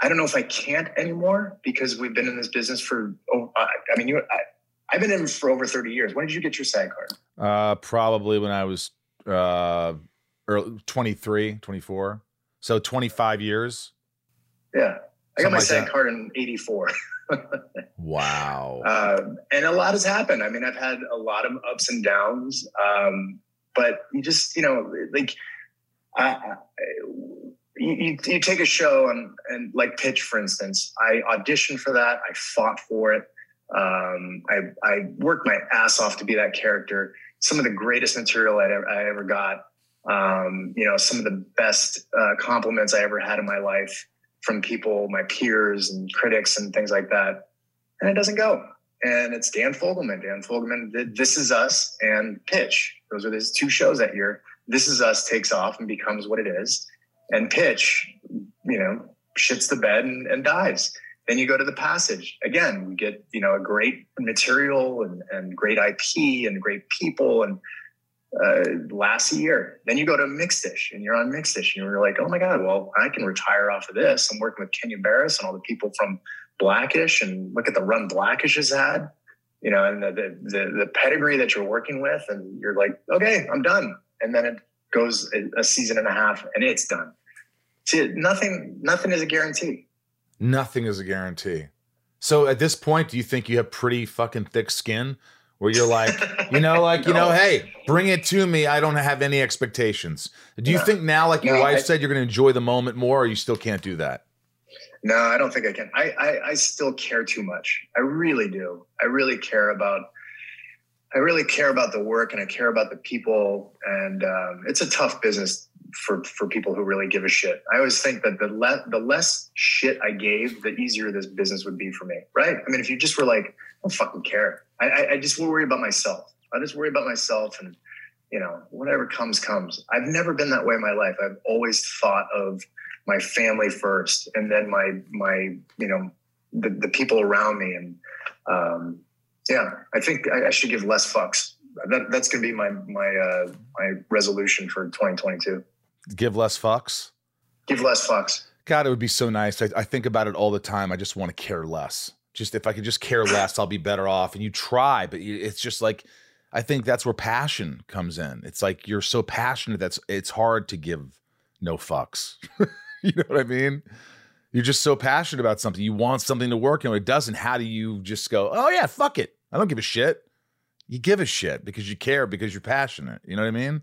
I don't know if I can't anymore because we've been in this business for, oh, I, I mean, you, I, I've been in for over 30 years. When did you get your SAG card? Uh, probably when I was uh, early, 23, 24. So 25 years. Yeah. I got my like SAG that. card in 84. [LAUGHS] Wow. um, and a lot has happened. I mean, I've had a lot of ups and downs, um, but you just, you know, like, I, I, you, you, you take a show and, and like Pitch, for instance, I auditioned for that. I fought for it. Um, I, I worked my ass off to be that character. Some of the greatest material I ever, I ever got. Um, you know, some of the best uh, compliments I ever had in my life from people, my peers and critics and things like that, and it doesn't go. And it's Dan Fogelman. Dan Fogelman This Is Us and Pitch. Those are his two shows that year. This Is Us takes off and becomes what it is, and Pitch, you know, shits the bed and, and dies. Then you go to the passage. Again, we get, you know, a great material and, and great IP and great people and uh, lasts a year. Then you go to Mixed-ish and you're on Mixed-ish and you're like, oh my God, well, I can retire off of this. I'm working with Kenya Barris and all the people from Blackish and look at the run Blackish has had, you know, and the, the, the, the pedigree that you're working with. And you're like, okay, I'm done. And then it goes a, a season and a half and it's done. See, nothing, nothing is a guarantee. Nothing is a guarantee. So at this point, do you think you have pretty fucking thick skin where you're like, you know, [LAUGHS] like, you know, hey, bring it to me. I don't have any expectations. Do you No. think now, like your No, wife I- said, you're going to enjoy the moment more or you still can't do that? No, I don't think I can. I, I, I still care too much. I really do. I really care about. I really care about the work and I care about the people. And um, it's a tough business for for people who really give a shit. I always think that the le- the less shit I gave, the easier this business would be for me. Right? I mean, if you just were like, I don't fucking care. I, I, I just worry about myself. I just worry about myself and you know whatever comes comes. I've never been that way in my life. I've always thought of my family first and then my my you know the, the people around me and um yeah i think i, I should give less fucks that, that's gonna be my my uh my resolution for 2022 Give less fucks? give less fucks God, it would be so nice. I, I think about it all the time. I just want to care less. Just if I could just care less, I'll be better off. And you try, but it's just like, I think that's where passion comes in. It's like you're so passionate that's it's hard to give no fucks. [LAUGHS] you know what I mean? You're just so passionate about something. You want something to work, and when it doesn't, how do you just go, oh yeah, fuck it. I don't give a shit. You give a shit because you care because you're passionate. You know what I mean?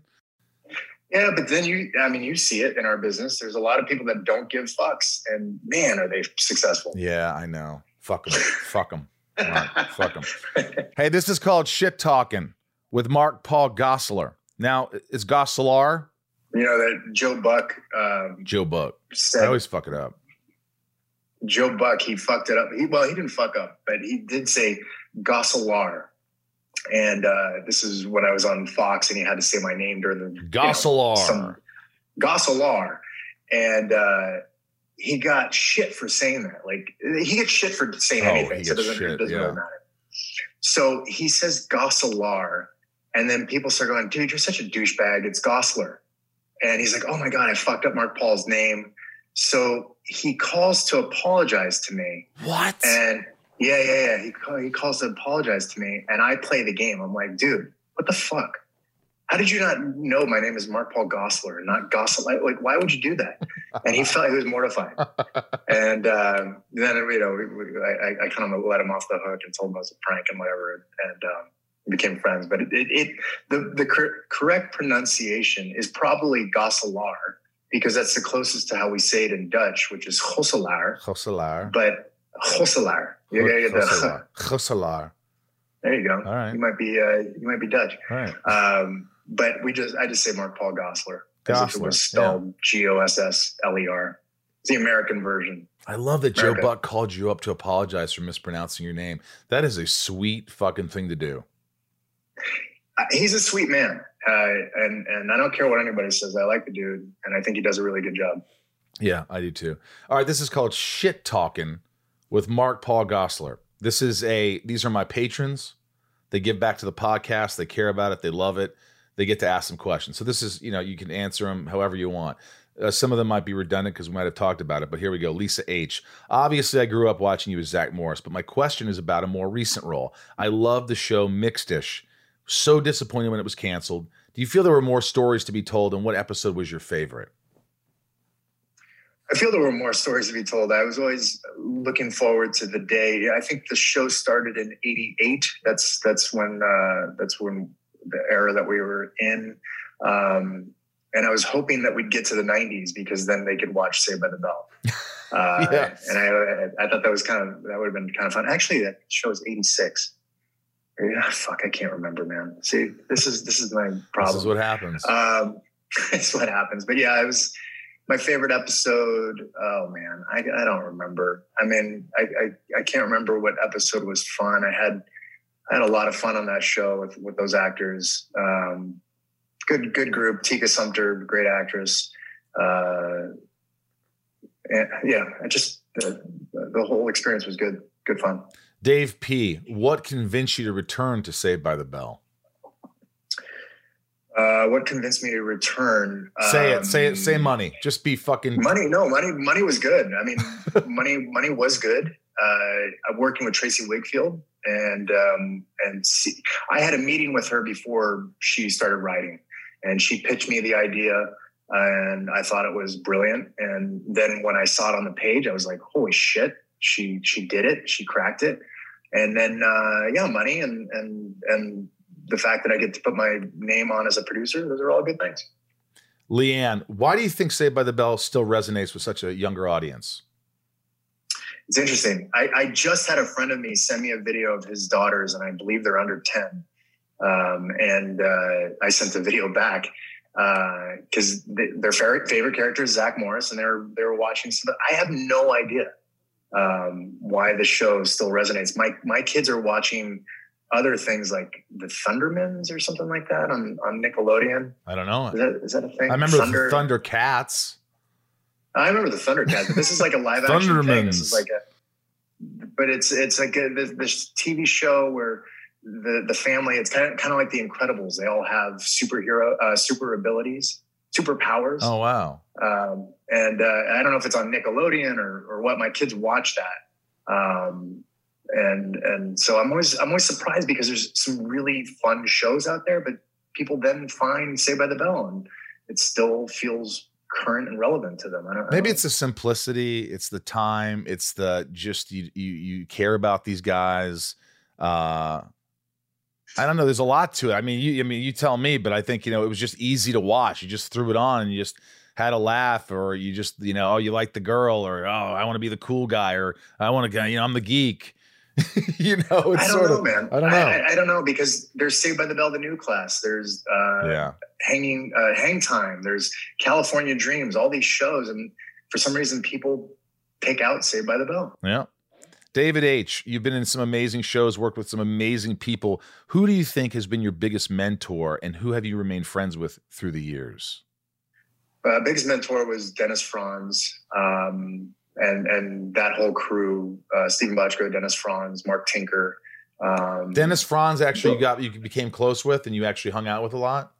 Yeah but then you i mean you see it in our business there's a lot of people that don't give fucks and man are they successful Yeah, I know. Fuck them. Fuck them. [LAUGHS] Fuck them. Hey, this is called Shit Talking with Mark Paul Gosselaar. Now, is Gosselaar you know that joe buck um Joe Buck? said I always fuck it up. Joe Buck, he fucked it up. He, well, he didn't fuck up, but he did say Gosselar. And uh, this is when I was on Fox and he had to say my name during the you know, Gosselar. And uh, he got shit for saying that. Like he gets shit for saying Oh, anything. So it doesn't, shit, it doesn't yeah. really matter. So he says Gosselar. And then people start going, dude, you're such a douchebag. It's Gosler. And he's like, oh my God, I fucked up Mark Paul's name. So he calls to apologize to me. What? And yeah, yeah, yeah. He, call, he calls to apologize to me. And I play the game. I'm like, dude, what the fuck? How did you not know my name is Mark Paul Gosselaar and not Gosselaar? Like, why would you do that? And he felt he was mortified. [LAUGHS] and um, then, you know, we, we, I, I kind of let him off the hook and told him it was a prank and whatever. And um, became friends. But it, it, it the, the cor- correct pronunciation is probably Gosselaar because that's the closest to how we say it in Dutch, which is Gosselaar. Gosselaar. But Gosselaar. You gotta get the. Gosselaar. [LAUGHS] there you go. All right. You might be uh, you might be Dutch. All right. Um, but we just I just say Mark Paul Gossler. If it was spelled G O S S L E R. It's the American version. I love that Joe Buck called you up to apologize for mispronouncing your name. That is a sweet fucking thing to do. Uh, He's a sweet man, uh, and and I don't care what anybody says. I like the dude, and I think he does a really good job. Yeah, I do too. All right, this is called Shit Talking with Mark Paul Gosselaar. This is a these are my patrons. They give back to the podcast. They care about it. They love it. They get to ask some questions. So this is, you know, you can answer them however you want. Uh, some of them might be redundant because we might have talked about it, but here we go. Lisa H. Obviously, I grew up watching you as Zack Morris, but my question is about a more recent role. I love the show Mixed-ish. So disappointed when it was canceled. Do you feel there were more stories to be told, and what episode was your favorite? I feel there were more stories to be told. I was always looking forward to the day. I think the show started in '88. That's that's when uh, that's when the era that we were in. Um, and I was hoping that we'd get to the '90s because then they could watch Saved by the Bell. [LAUGHS] Uh, Yes. And I, I thought that was kind of that would have been kind of fun. Actually, that show was '86. Yeah, fuck, I can't remember, man. See, this is this is my problem. This is what happens. Um, [LAUGHS] that's what happens. But yeah, I was my favorite episode. Oh man, I, I don't remember. I mean, I, I I can't remember what episode was fun. I had I had a lot of fun on that show with with those actors. Um, good good group. Tika Sumpter, great actress. Uh, and yeah, I just the, the whole experience was good. Good fun. Dave P, what convinced you to return to Saved by the Bell? Uh, what convinced me to return? Say it, say it, Um, say money. Just be fucking Money, no, money, money was good. I mean, [LAUGHS] money, money was good. Uh, I'm working with Tracey Wigfield, and um, and see, I had a meeting with her before she started writing, and she pitched me the idea, and I thought it was brilliant. And then when I saw it on the page, I was like, "Holy shit!" She she did it. She cracked it. And then uh, yeah, money and and and the fact that I get to put my name on as a producer, those are all good things. Leanne, why do you think Saved by the Bell still resonates with such a younger audience? It's interesting. I, I just had a friend of me send me a video of his daughters, and I believe they're under 10. Um, and uh, I sent the video back because they, their favorite, character is Zack Morris, and they're they're watching stuff. I have no idea um, why the show still resonates. My my kids are watching other things like the Thundermans or something like that on on Nickelodeon. I don't know. Is that is that a thing? I remember Thunder- the Thundercats. I remember the Thundercats, but this is like a live action thing. This is like a, but it's it's like a, this, this TV show where the the family. It's kind of kind of like the Incredibles. They all have superhero uh, super abilities, superpowers. Oh wow. Um, and uh, I don't know if it's on Nickelodeon or or what. My kids watch that. Um, and and so I'm always I'm always surprised because there's some really fun shows out there, but people then find Saved by the Bell, and it still feels current and relevant to them. I don't, I Maybe don't- it's the simplicity, it's the time, it's the just you you you care about these guys. Uh I don't know. There's a lot to it. I mean, you I mean you tell me, but I think you know it was just easy to watch. You just threw it on and you just had a laugh, or you just you know oh you like the girl, or oh I want to be the cool guy, or I want to you know I'm the geek. [LAUGHS] you know, it's I don't sort know, of man. I don't know. I, I don't know because there's Saved by the Bell, the new class. There's uh, yeah. hanging uh, hang time. There's California Dreams. All these shows, and for some reason, people pick out Saved by the Bell. Yeah. David H., you've been in some amazing shows, worked with some amazing people. Who do you think has been your biggest mentor and who have you remained friends with through the years? Uh, biggest mentor was Dennis Franz, um, and and that whole crew: uh, Steven Bochco, Dennis Franz, Mark Tinker. Um, Dennis Franz actually you got you became close with and you actually hung out with a lot?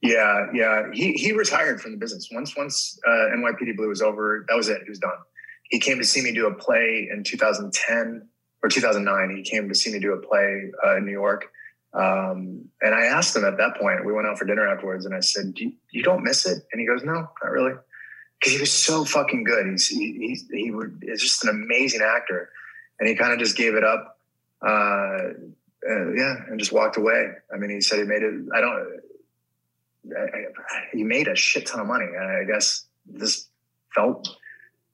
Yeah, yeah. He he retired from the business once once uh, NYPD Blue was over. That was it. He was done. He came to see me do a play in 2010 or 2009. He came to see me do a play uh, in New York, um, and I asked him at that point. We went out for dinner afterwards, and I said, "Do you, you don't miss it?" And he goes, "No, not really," because he was so fucking good. He's he he, he would, is just an amazing actor, and he kind of just gave it up. Uh, uh, yeah, and just walked away. I mean, he said he made it. I don't. I, I- he made a shit ton of money. And I guess this felt.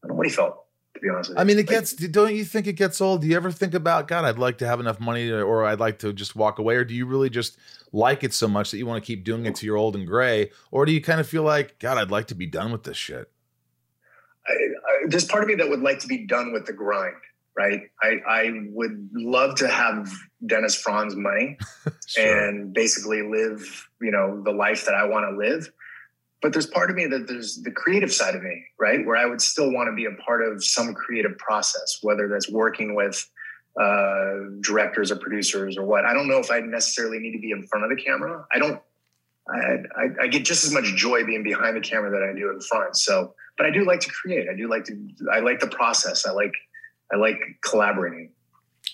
I don't know what he felt. To be honest with you, I mean, it Like, gets. Don't you think it gets old? Do you ever think about God? I'd like to have enough money, to, or I'd like to just walk away, or do you really just like it so much that you want to keep doing it till you're old and gray, or do you kind of feel like God? I'd like to be done with this shit. I, I, there's part of me that would like to be done with the grind. Right. I, I would love to have Dennis Franz money [LAUGHS] and basically live, you know, the life that I want to live. But there's part of me that there's the creative side of me, right? Where I would still want to be a part of some creative process, whether that's working with uh, directors or producers or what. I don't know if I necessarily need to be in front of the camera. I don't. I, I, I get just as much joy being behind the camera that I do in front. So, but I do like to create. I do like to. I like the process. I like. I like collaborating.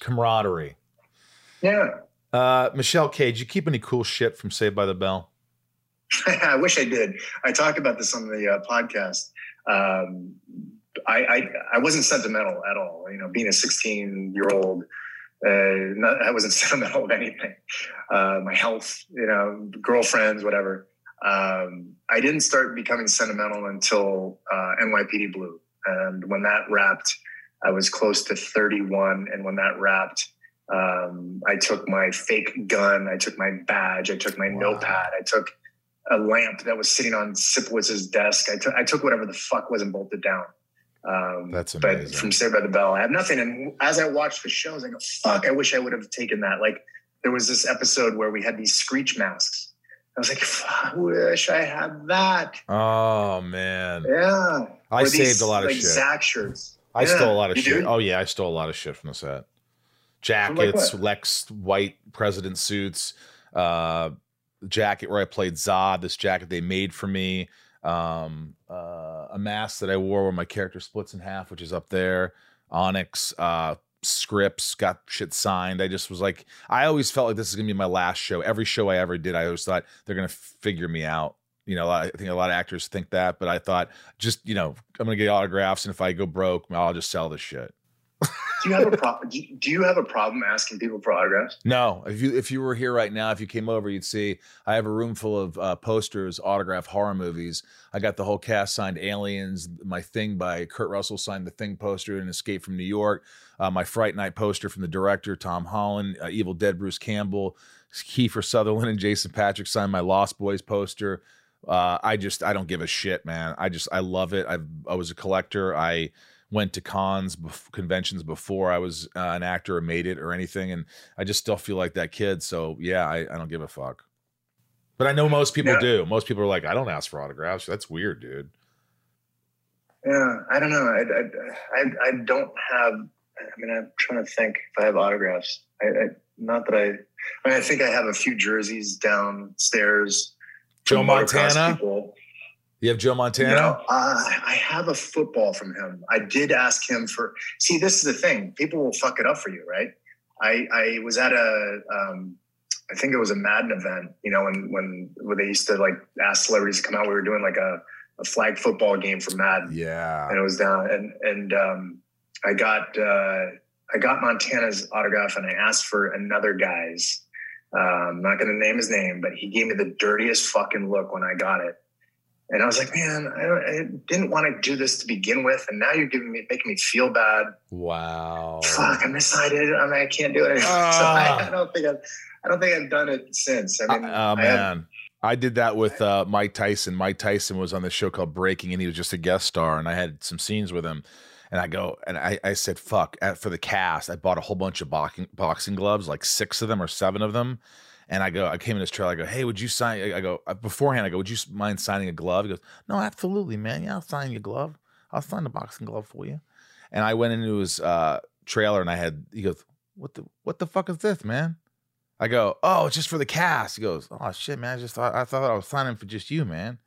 Camaraderie. Yeah. Uh, Michelle Cage, you keep any cool shit from Saved by the Bell? [LAUGHS] I wish I did. I talked about this on the uh, podcast. Um, I, I I wasn't sentimental at all. You know, being a 16 year old, uh, not, I wasn't [LAUGHS] sentimental of anything. Uh, my health, you know, girlfriends, whatever. Um, I didn't start becoming sentimental until uh, NYPD Blue, and when that wrapped, I was close to 31. And when that wrapped, um, I took my fake gun, I took my badge, I took my notepad, I took a lamp that was sitting on Sipowicz's desk. I took I took whatever the fuck was and bolted down. Um, That's but from Saved by the Bell, I have nothing. And as I watched the shows, I go, "Fuck! I wish I would have taken that." Like there was this episode where we had these screech masks. I was like, "Fuck, I wish I had that." Oh man. Yeah, I Or saved these, a lot of like, shit. Zack shirts. I Yeah, stole a lot of you shit. did? Oh yeah, I stole a lot of shit from the set. Jackets, what? Lex white president suits, uh jacket where I played Zod, this jacket they made for me, um uh a mask that I wore where my character splits in half, which is up there, Onyx, uh scripts, got shit signed. I just was like, I always felt like this is gonna be my last show. Every show I ever did, I always thought they're gonna figure me out. You know, I think a lot of actors think that, but I thought just, you know, I'm gonna get autographs, and if I go broke, I'll just sell this shit. Do you have a problem? Do you have a problem asking people for autographs? No, if you if you were here right now, if you came over, you'd see I have a room full of uh, posters, autograph horror movies. I got the whole cast signed Aliens. My Thing by Kurt Russell signed the Thing poster and Escape from New York. Uh, my Fright Night poster from the director Tom Holland. Uh, Evil Dead Bruce Campbell. Kiefer Sutherland and Jason Patric signed my Lost Boys poster. Uh, I just I don't give a shit, man. I just I love it. I I was a collector. I went to cons bef- conventions before I was uh, an actor or made it or anything, and I just still feel like that kid. So yeah, I, I don't give a fuck. But I know most people Yeah. do. Most people are like, I don't ask for autographs. That's weird, dude. Yeah, I don't know. I, I, I, I don't have. I mean, I'm trying to think if I have autographs. I, I not that I. I mean, I think I have a few jerseys downstairs. Joe Montana? people. You have Joe Montana. No, uh, I have a football from him. I did ask him for. See, this is the thing. People will fuck it up for you, right? I I was at a. Um, I think it was a Madden event. You know, when when when they used to like ask celebrities to come out. We were doing like a, a flag football game for Madden Yeah. and it was down and and um, I got uh, I got Montana's autograph and I asked for another guy's. Uh, I'm not going to name his name, but he gave me the dirtiest fucking look when I got it, and I was like, man, I, I didn't want to do this to begin with, and now you're giving me making me feel bad. Wow. Fuck, I'm decided. I mean, I can't do it. [LAUGHS] so I, I don't think I've I don't think I've done it since. I mean, Oh I have- man. I did that with uh, Mike Tyson. Mike Tyson was on the show called Breaking, and he was just a guest star. And I had some scenes with him. And I go, and I, I said, "Fuck!" For the cast, I bought a whole bunch of boxing boxing gloves, like six of them or seven of them. And I go, I came in his trailer. I go, "Hey, would you sign?" I go uh, beforehand. I go, "Would you mind signing a glove?" He goes, "No, absolutely, man. Yeah, I'll sign your glove. I'll sign the boxing glove for you." And I went into his uh, trailer, and I had. He goes, "What the what the fuck is this, man?" I go, oh, it's just for the cast. He goes, oh shit, man. I just thought I thought I was signing for just you, man.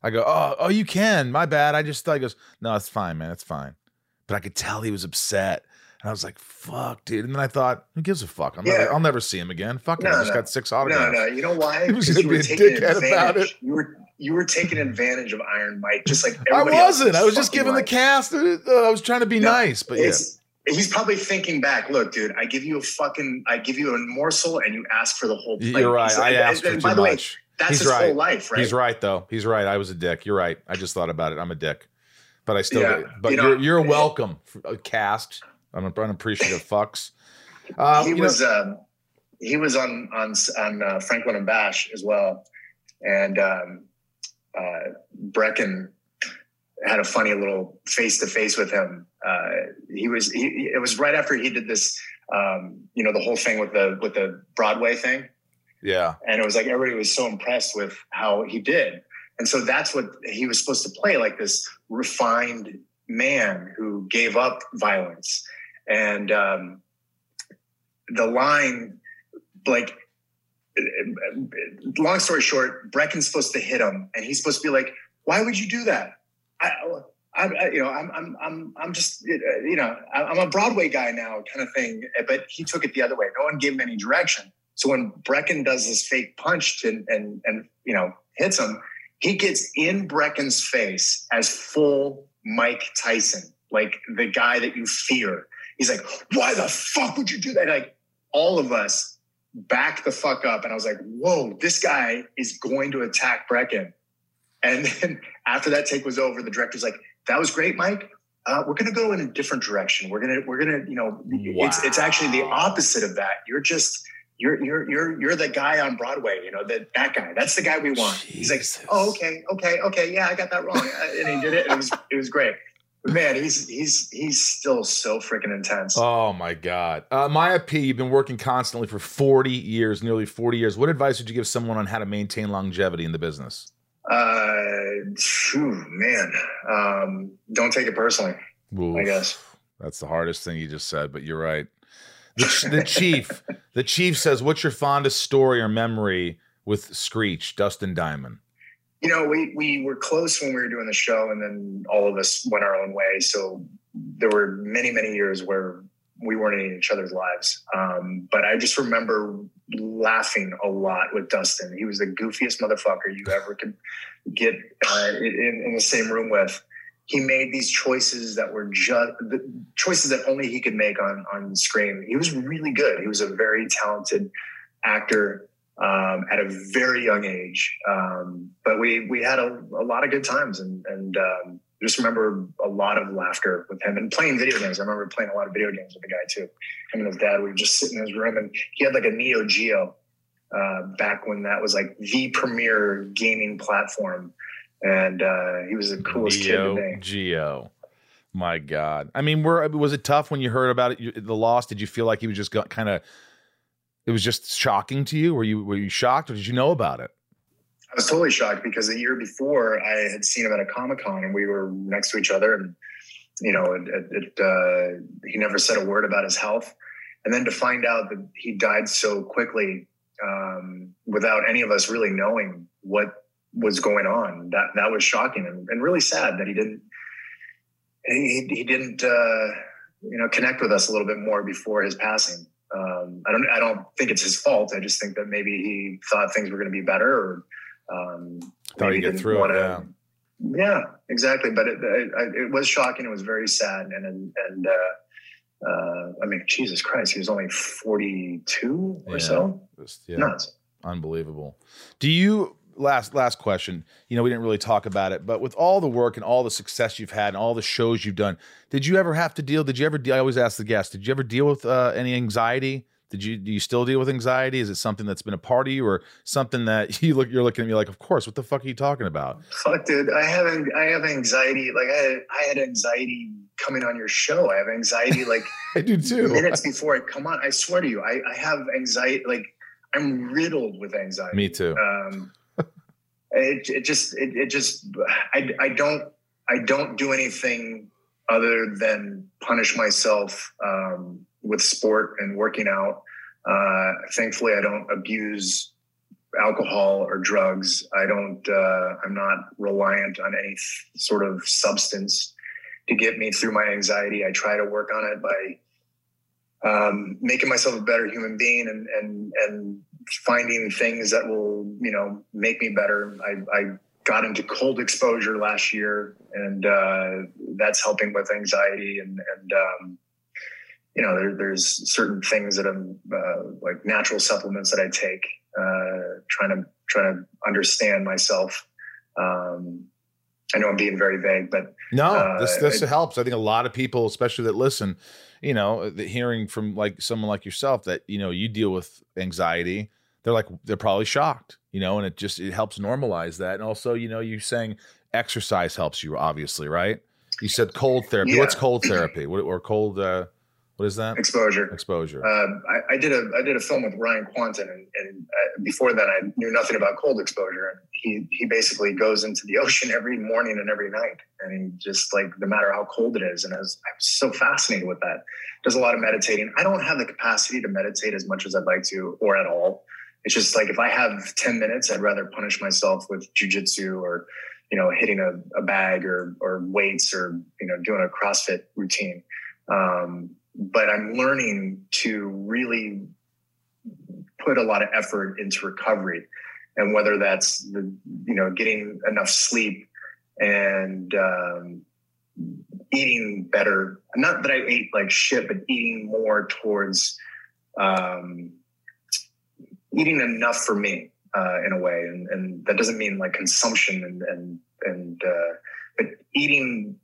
I go, oh, oh, you can. My bad. I just thought. He goes, no, it's fine, man. It's fine. But I could tell he was upset, and I was like, fuck, dude. And then I thought, who gives a fuck? I'm Yeah. never, I'll never see him again. Fuck it. I just no. got six No, autographs. no. No. You know why? [LAUGHS] He was Because gonna you be were a taking dickhead about advantage. it. You were you were taking advantage of Iron Mike, just like I wasn't. in I was just giving the cast. Uh, I was trying to be No, nice, but yeah. He's probably thinking back. Look, dude, I give you a fucking, I give you a morsel, and you ask for the whole plate. You're right. I and- asked for and too by the way, much. that's He's his right. whole life, right? He's right, though. He's right. I was a dick. You're right. I just thought about it. I'm a dick, but I still. Yeah. But You are you're welcome, uh, cast. I'm an unappreciative fucks. Uh, he you know- was um, he was on on on uh, Franklin and Bash as well, and um, uh, Breckin had a funny little face to face with him. Uh, he was he, it was right after he did this, um, you know, the whole thing with the with the Broadway thing, yeah. and it was like everybody was so impressed with how he did, and so that's what he was supposed to play, like this refined man who gave up violence, and um, the line, like, long story short, Breckin's supposed to hit him, and he's supposed to be like, "Why would you do that?" I, I, you know, I'm, I'm, I'm, I'm just, you know, I'm a Broadway guy now, kind of thing. But he took it the other way. No one gave him any direction. So when Breckin does this fake punch and and and you know hits him, he gets in Breckin's face as full Mike Tyson, like the guy that you fear. He's like, "Why the fuck would you do that?" Like all of us back the fuck up, and I was like, "Whoa, this guy is going to attack Breckin." And then [LAUGHS] after that take was over, the director's like, "That was great, Mike. Uh, we're going to go in a different direction. We're gonna, we're gonna, you know, it's it's actually the opposite of that. You're just you're you're you're you're the guy on Broadway, you know, that that guy. That's the guy we want. He's like, oh, okay, okay, okay, yeah, I got that wrong, and he did it. And it was it was great. But man, he's he's he's still so freaking intense. Oh my God. Uh, Maya P, you've been working constantly for 40 years, nearly 40 years. What advice would you give someone on how to maintain longevity in the business? Uh, phew, man, um, don't take it personally. I guess That's the hardest thing you just said, but you're right. The, the chief, the chief says, "What's your fondest story or memory with Screech, Dustin Diamond?" you know, we we were close when we were doing the show, and then all of us went our own way. So there were many many years where we weren't in each other's lives. Um, but I just remember laughing a lot with Dustin. He was the goofiest motherfucker you ever could get uh, in, in the same room with. He made these choices that were just choices that only he could make on on screen. He was really good. He was a very talented actor um, at a very young age. Um, but we we had a, a, lot of good times and and um, just remember a lot of laughter with him and playing video games. I remember playing a lot of video games with the guy too. Him and his dad. We would just sit in his room and he had like a Neo Geo uh, back when that was like the premier gaming platform. And uh, he was the coolest Neo kid to me. Geo. My God. I mean, were was it tough when you heard about it? You, the loss. Did you feel like he was just kind of? It was just shocking to you. Were you were you shocked, or did you know about it? I was totally shocked because the year before I had seen him at a Comic Con and we were next to each other, and you know, it, it, it, uh, he never said a word about his health. And then to find out that he died so quickly um, without any of us really knowing what was going on, that that was shocking and, and really sad that he didn't he, he didn't uh, you know connect with us a little bit more before his passing. Um, I don't I don't think it's his fault. I just think that maybe he thought things were going to be better or um, Thought you get through wanna- Yeah. yeah, exactly. But it, it, it was shocking. It was very sad. And, and, and uh, uh, I mean, Jesus Christ, he was only 42 or Yeah. so. Just, yeah. Nuts. Unbelievable. Do you last last question? You know, we didn't really talk about it, but with all the work and all the success you've had and all the shows you've done, did you ever have to deal? Did you ever? Deal, I always ask the guests. Did you ever deal with uh, any anxiety? Did you? Do you still deal with anxiety? Is it something that's been a part of you, or something that [LAUGHS] you look? You're looking at me like, of course. What the fuck are you talking about? Fuck, dude. I have, I have anxiety. Like I had, I had anxiety coming on your show. I have anxiety like [LAUGHS] I do too. minutes before I come on. I swear to you, I, I have anxiety. Like I'm riddled with anxiety. Me too. um, it, it just it, it just I, I don't I don't do anything other than punish myself um, with sport and working out. Uh, thankfully, I don't abuse alcohol or drugs. I don't. Uh, I'm not reliant on any sort of substance to get me through my anxiety. I try to work on it by um, making myself a better human being and and and finding things that will you know make me better. I, I got into cold exposure last year, and uh, that's helping with anxiety and and um, you know there, there's certain things that I'm uh, like natural supplements that I take, uh, trying to trying to understand myself. Um, I know I'm being very vague, but No, uh, this this I- helps. I think a lot of people, especially that listen, you know, the, hearing from like someone like yourself that you know you deal with anxiety, they're like they're probably shocked, you know, and it just it helps normalize that. And also, you know, you saying exercise helps you, obviously, right? You said cold therapy. What's cold therapy? What, or cold? Uh, what is that? Exposure. Exposure. Um, I, I did a I did a film with Ryan Kwanten, and, and uh, before that, I knew nothing about cold exposure. He he basically goes into the [LAUGHS] ocean every morning and every night, and he just like no matter how cold it is. And I was I was so fascinated with that. Does a lot of meditating. I don't have the capacity to meditate as much as I'd like to, or at all. It's just like if I have ten minutes, I'd rather punish myself with jujitsu or you know hitting a, a bag or or weights or you know doing a CrossFit routine. Um, but I'm learning to really put a lot of effort into recovery, and whether that's the you know getting enough sleep and um, eating better. Not that I ate like shit, but eating more towards um, eating enough for me uh, in a way, and, and that doesn't mean like consumption and and and uh, but eating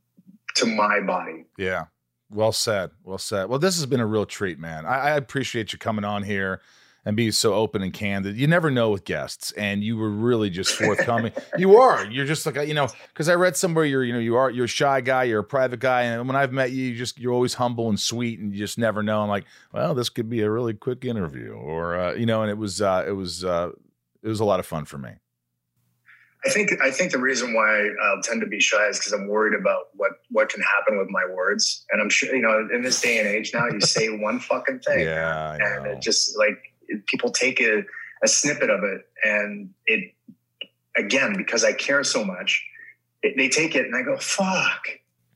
to my body. Yeah. Well said. Well said. Well, this has been a real treat, man. I, I appreciate you coming on here and be so open and candid. You never know with guests, and you were really just [LAUGHS] forthcoming. you are. You're just like you know, because I read somewhere you're you know you are you're a shy guy, you're a private guy, and when I've met you, you just you're always humble and sweet, and you just never know. I'm like, well, this could be a really quick interview, or uh, you know, and it was uh, it was uh, it was a lot of fun for me. I think I think the reason why I'll tend to be shy is because I'm worried about what what can happen with my words, and I'm sure you know in this day and age now, you say [LAUGHS] one fucking thing, yeah, and it just like people take a, a snippet of it, and it again because I care so much, it, they take it and I go fuck.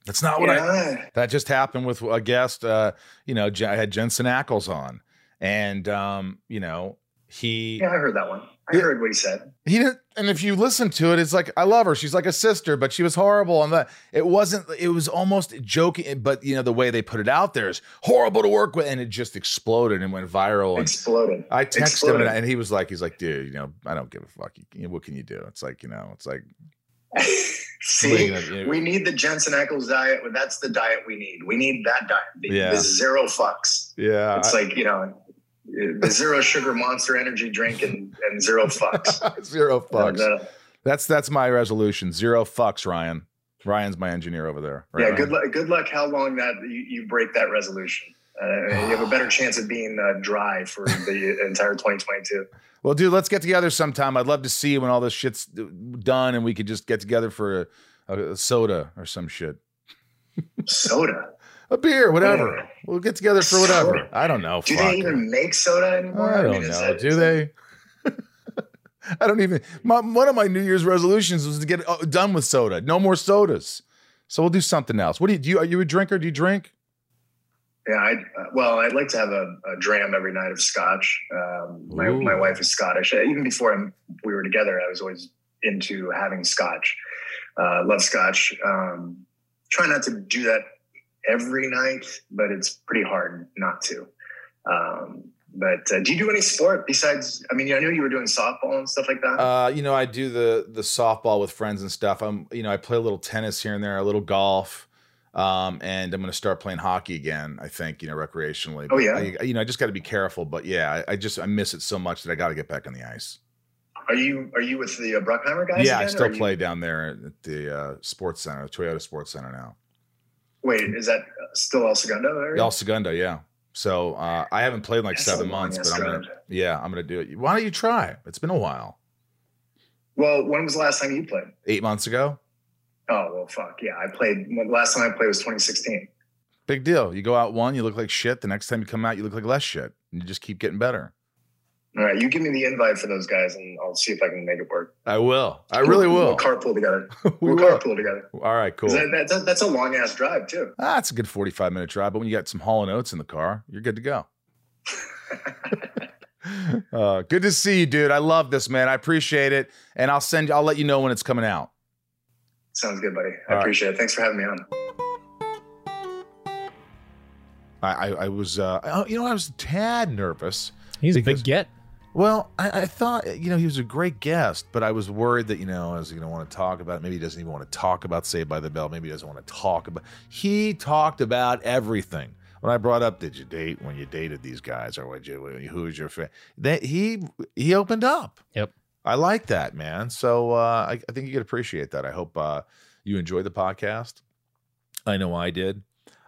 That's not what I. That just happened with a guest. Uh, you know, I had Jensen Ackles on, and um, you know, he. Yeah, I heard that one. I heard what he said. He didn't, and if you listen to it, it's like I love her. She's like a sister, but she was horrible. And that it wasn't. It was almost joking, but you know the way they put it out there is horrible to work with, and it just exploded and went viral. And Exploded. I texted Exploded. him, and, and he was like, he's like, dude, you know, I don't give a fuck. You, know, what can you do? It's like, you know, it's like. [LAUGHS] See, you know, you know, we need the Jensen Ackles diet. That's the diet we need. We need that diet. The, Yeah. the zero fucks. Yeah, It's I- like you know, the [LAUGHS] zero sugar monster energy drink and, and zero fucks. [LAUGHS] Zero fucks. Uh, That's that's my resolution. Zero fucks, Ryan. Ryan's my engineer over there. Right, yeah, Ryan? good luck. Good luck. How long that you, you break that resolution? Uh, you have a better [SIGHS] chance of being uh, dry for the entire 2022. Well, dude, let's get together sometime. I'd love to see you when all this shit's done and we could just get together for a, a soda or some shit. Soda. A beer, whatever. We'll get together for whatever. Soda. I don't know. Do they even make soda anymore? I don't mean, know. that- Do they? [LAUGHS] I don't even. My, one of my New Year's resolutions was to get uh, done with soda. No more sodas. So we'll do something else. What do you do? You, are you a drinker? Do you drink? Yeah, I uh, well, I'd like to have a, a dram every night of scotch. Um, my my wife is Scottish. Uh, Even before I'm, we were together, I was always into having scotch. Uh, love scotch. Um, try not to do that every night, but it's pretty hard not to. Um, but uh, do you do any sport besides? I mean, I know you were doing softball and stuff like that. Uh, you know, I do the the softball with friends and stuff. I'm, you know, I play a little tennis here and there, a little golf, um, and I'm going to start playing hockey again. I think, you know, recreationally. Oh, yeah? I, you know, I just got to be careful. But yeah, I, I just I miss it so much that I got to get back on the ice. are you are you with the uh, Bruckheimer guys? yeah, I again, or still are you- play down there at the uh, sports center, the Toyota Sports Center now. Wait, is that still El Segundo area? El Segundo, yeah. So uh, I haven't played in like seven months, but I'm gonna, yeah, I'm gonna do it. Why don't you try? It's been a while. Well, when was the last time you played? Eight months ago. Oh well, fuck yeah! I played. Last time I played was 2016. Big deal. You go out one, you look like shit. The next time you come out, you look like less shit. And you just keep getting better. All right, you give me the invite for those guys, and I'll see if I can make it work. I will. I really We'll will. carpool together. [LAUGHS] We We'll will. carpool together. All right, cool. That, that, that's a long ass drive too. Ah, it's a good 45 minute drive, but when you got some Hall and Oates in the car, you're good to go. [LAUGHS] uh, good to see you, dude. I love this, man. I appreciate it. And I'll send I'll let you know when it's coming out. Sounds good, buddy. I All right. appreciate it. Thanks for having me on. I, I, I was, uh, you know, I was a tad nervous. He's a big get. Well, I, I thought, you know, he was a great guest, but I was worried that, you know, is he going to want to talk about, maybe he doesn't even want to talk about Saved by the Bell. Maybe he doesn't want to talk about, he talked about everything. When I brought up, did you date when you dated these guys or would you, who was your friend? That he, he opened up. Yep. I like that, man. So uh, I, I think you could appreciate that. I hope uh, you enjoyed the podcast. I know I did.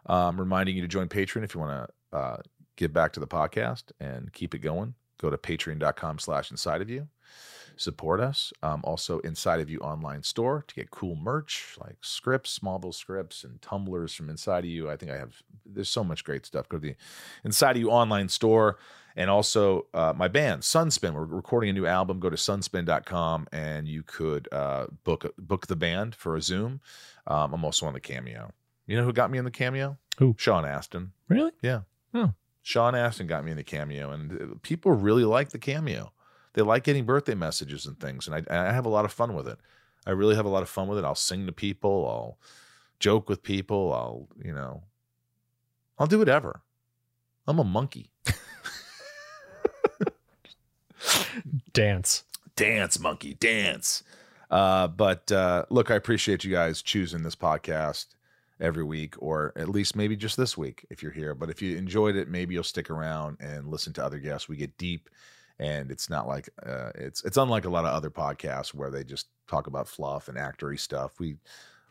Um, reminding you to join Patreon if you want to uh, give back to the podcast and keep it going. Go to patreon.com slash inside of you. Support us. Um, also, Inside of You online store to get cool merch like scripts, Smallville scripts, and tumblers from Inside of You. I think I have, there's so much great stuff. Go to the Inside of You online store. And also, uh, my band, Sunspin. We're recording a new album. Go to sunspin.com and you could uh, book book the band for a Zoom. Um, I'm also on the Cameo. You know who got me in the Cameo? Who? Sean Astin. Really? Yeah. Oh. Sean Astin got me in the Cameo, and uh, people really like the Cameo. They like getting birthday messages and things, and I, and I have a lot of fun with it. I really have a lot of fun with it. I'll sing to people. I'll joke with people. I'll, you know, I'll do whatever. I'm a monkey. Dance. dance monkey dance uh but uh look i appreciate you guys choosing this podcast every week, or at least maybe just this week if you're here. But if you enjoyed it, maybe you'll stick around and listen to other guests. We get deep, and it's not like uh, it's it's unlike a lot of other podcasts where they just talk about fluff and actory stuff. We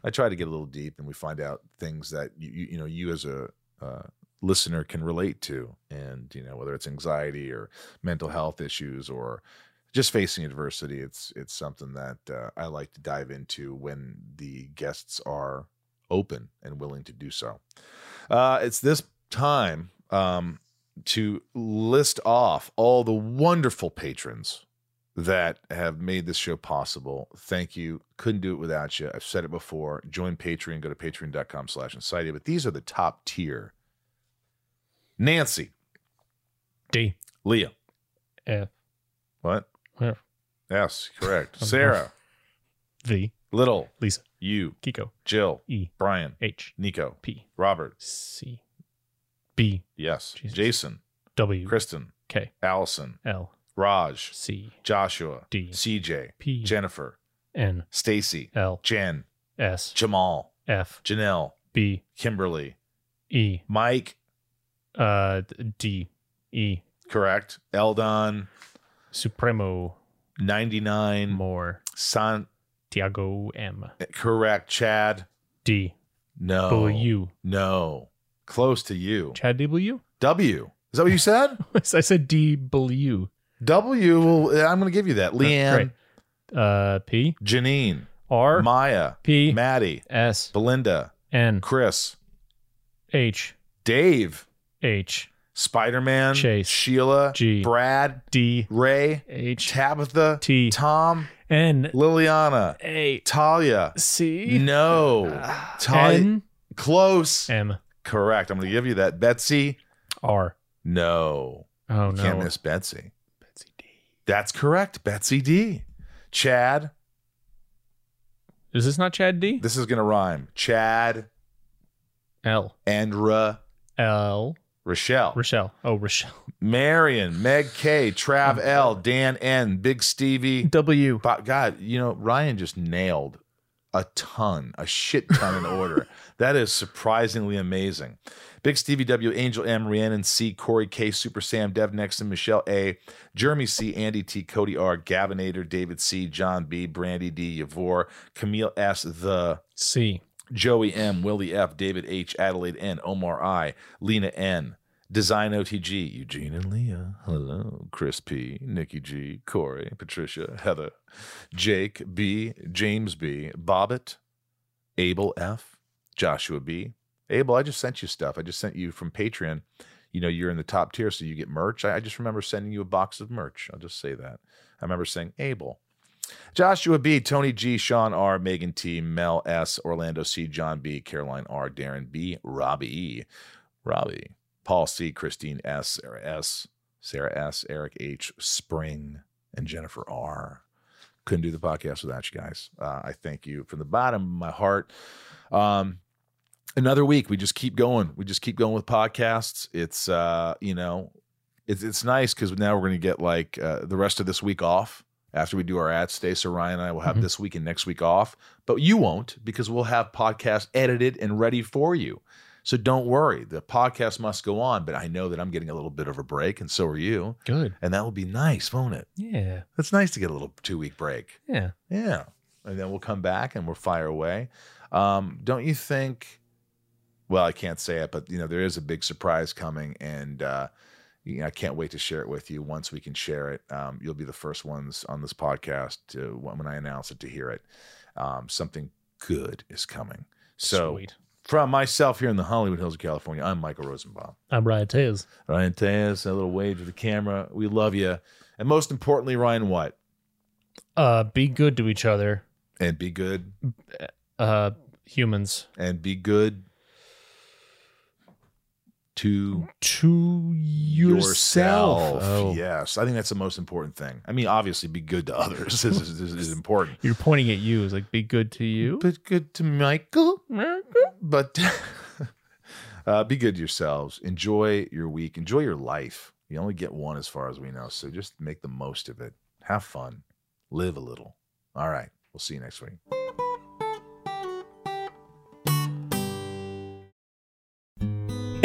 I try to get a little deep, and we find out things that you you, you know you as a uh, listener can relate to, and you know whether it's anxiety or mental health issues or just facing adversity. It's it's something that uh, I like to dive into when the guests are open and willing to do so. Uh, it's this time um, to list off all the wonderful patrons that have made this show possible. Thank you. Couldn't do it without you. I've said it before. Join Patreon. Go to patreon.com slash Insidia. But these are the top tier. Nancy. D. Leah. F. What? F. Yes, correct. [LAUGHS] Sarah. V. Little. Lisa. You. Kiko. Jill. E. Brian. H. Nico. P. Robert. C. B. Yes. Jason. W. Kristen. K. Allison. L. Raj. C. Joshua. D. CJ. P. Jennifer. N. Stacy. L. Jen. S. Jamal. F. Janelle. B. Kimberly. E. Mike. Uh, D. E. Correct. Eldon. Supremo. 99. More. San. Tiago M. Correct. Chad. D. No. W. No. Close to you. Chad W. W. Is that what you said? [LAUGHS] I said D. W. W. Well, I'm going to give you that. Leanne. Great. Uh, P. Janine. R. Maya. P. Maddie. S. Belinda. N. Chris. H. Dave. H. Spider Man. Chase. Sheila. G. Brad. D. Ray. H. Tabitha. T. Tom. N. Liliana. A. Talia. C. No. [SIGHS] Talia. N. Close. M. Correct. I'm going to give you that. Betsy. R. No. Oh, You Can't miss Betsy. Betsy D. That's correct. Betsy D. Chad. Is this not Chad D? This is going to rhyme. Chad. L. Andra. L. Rochelle. Rochelle. Oh, Rochelle. Marion, Meg K, Trav mm. L, Dan N, Big Stevie. W. But God, you know, Ryan just nailed a ton, a shit ton in order. [LAUGHS] that is surprisingly amazing. Big Stevie W, Angel M, Rhiannon C, Corey K, Super Sam, Dev Nexon, Michelle A, Jeremy C, Andy T, Cody R, Gavinator, David C, John B, Brandy D, Yavor, Camille S, The C. Joey M, Willie F, David H, Adelaide N, Omar I, Lena N, Design OTG, Eugene and Leah, hello, Chris P, Nikki G, Corey, Patricia, Heather, Jake B, James B, Bobbit, Abel F, Joshua B. Abel, I just sent you stuff. I just sent you from Patreon. You know, you're in the top tier, so you get merch. I, I just remember sending you a box of merch. I'll just say that. I remember saying Abel. Joshua B, Tony G, Sean R, Megan T, Mel S, Orlando C, John B, Caroline R, Darren B, Robbie E, Robbie, Paul C, Christine S, Sarah S, Sarah S, Eric H, Spring, and Jennifer R. Couldn't do the podcast without you guys. Uh, I thank you from the bottom of my heart. Um, another week. We just keep going. We just keep going with podcasts. It's uh, you know, it's it's nice because now we're gonna get like uh, the rest of this week off after we do our ad stay. So Ryan and I will have Mhm. this week and next week off, but you won't because we'll have podcasts edited and ready for you. So don't worry. The podcast must go on, but I know that I'm getting a little bit of a break, and so are you. Good. And that will be nice, won't it? Yeah. It's nice to get a little two week break. Yeah. Yeah. And then we'll come back and we'll fire away. Um, don't you think? Well, I can't say it, but you know, there is a big surprise coming, and uh, you know, I can't wait to share it with you. Once we can share it, um, you'll be the first ones on this podcast to when I announce it to hear it. Um, something good is coming. So, Sweet. from myself here in the Hollywood Hills of California, I'm Michael Rosenbaum. I'm Ryan Tays. Ryan Tejas, a little wave to the camera. We love you, and most importantly, Ryan, what? Uh, be good to each other. And be good. Uh, humans. and be good to To yourself. Oh. Yes, I think that's the most important thing. I mean, obviously, be good to others is, is, is, is [LAUGHS] important. You're pointing at you. It's like, be good to you. But good to Michael. But [LAUGHS] uh, be good to yourselves. Enjoy your week. Enjoy your life. You only get one, as far as we know. So just make the most of it. Have fun. Live a little. All right. We'll see you next week.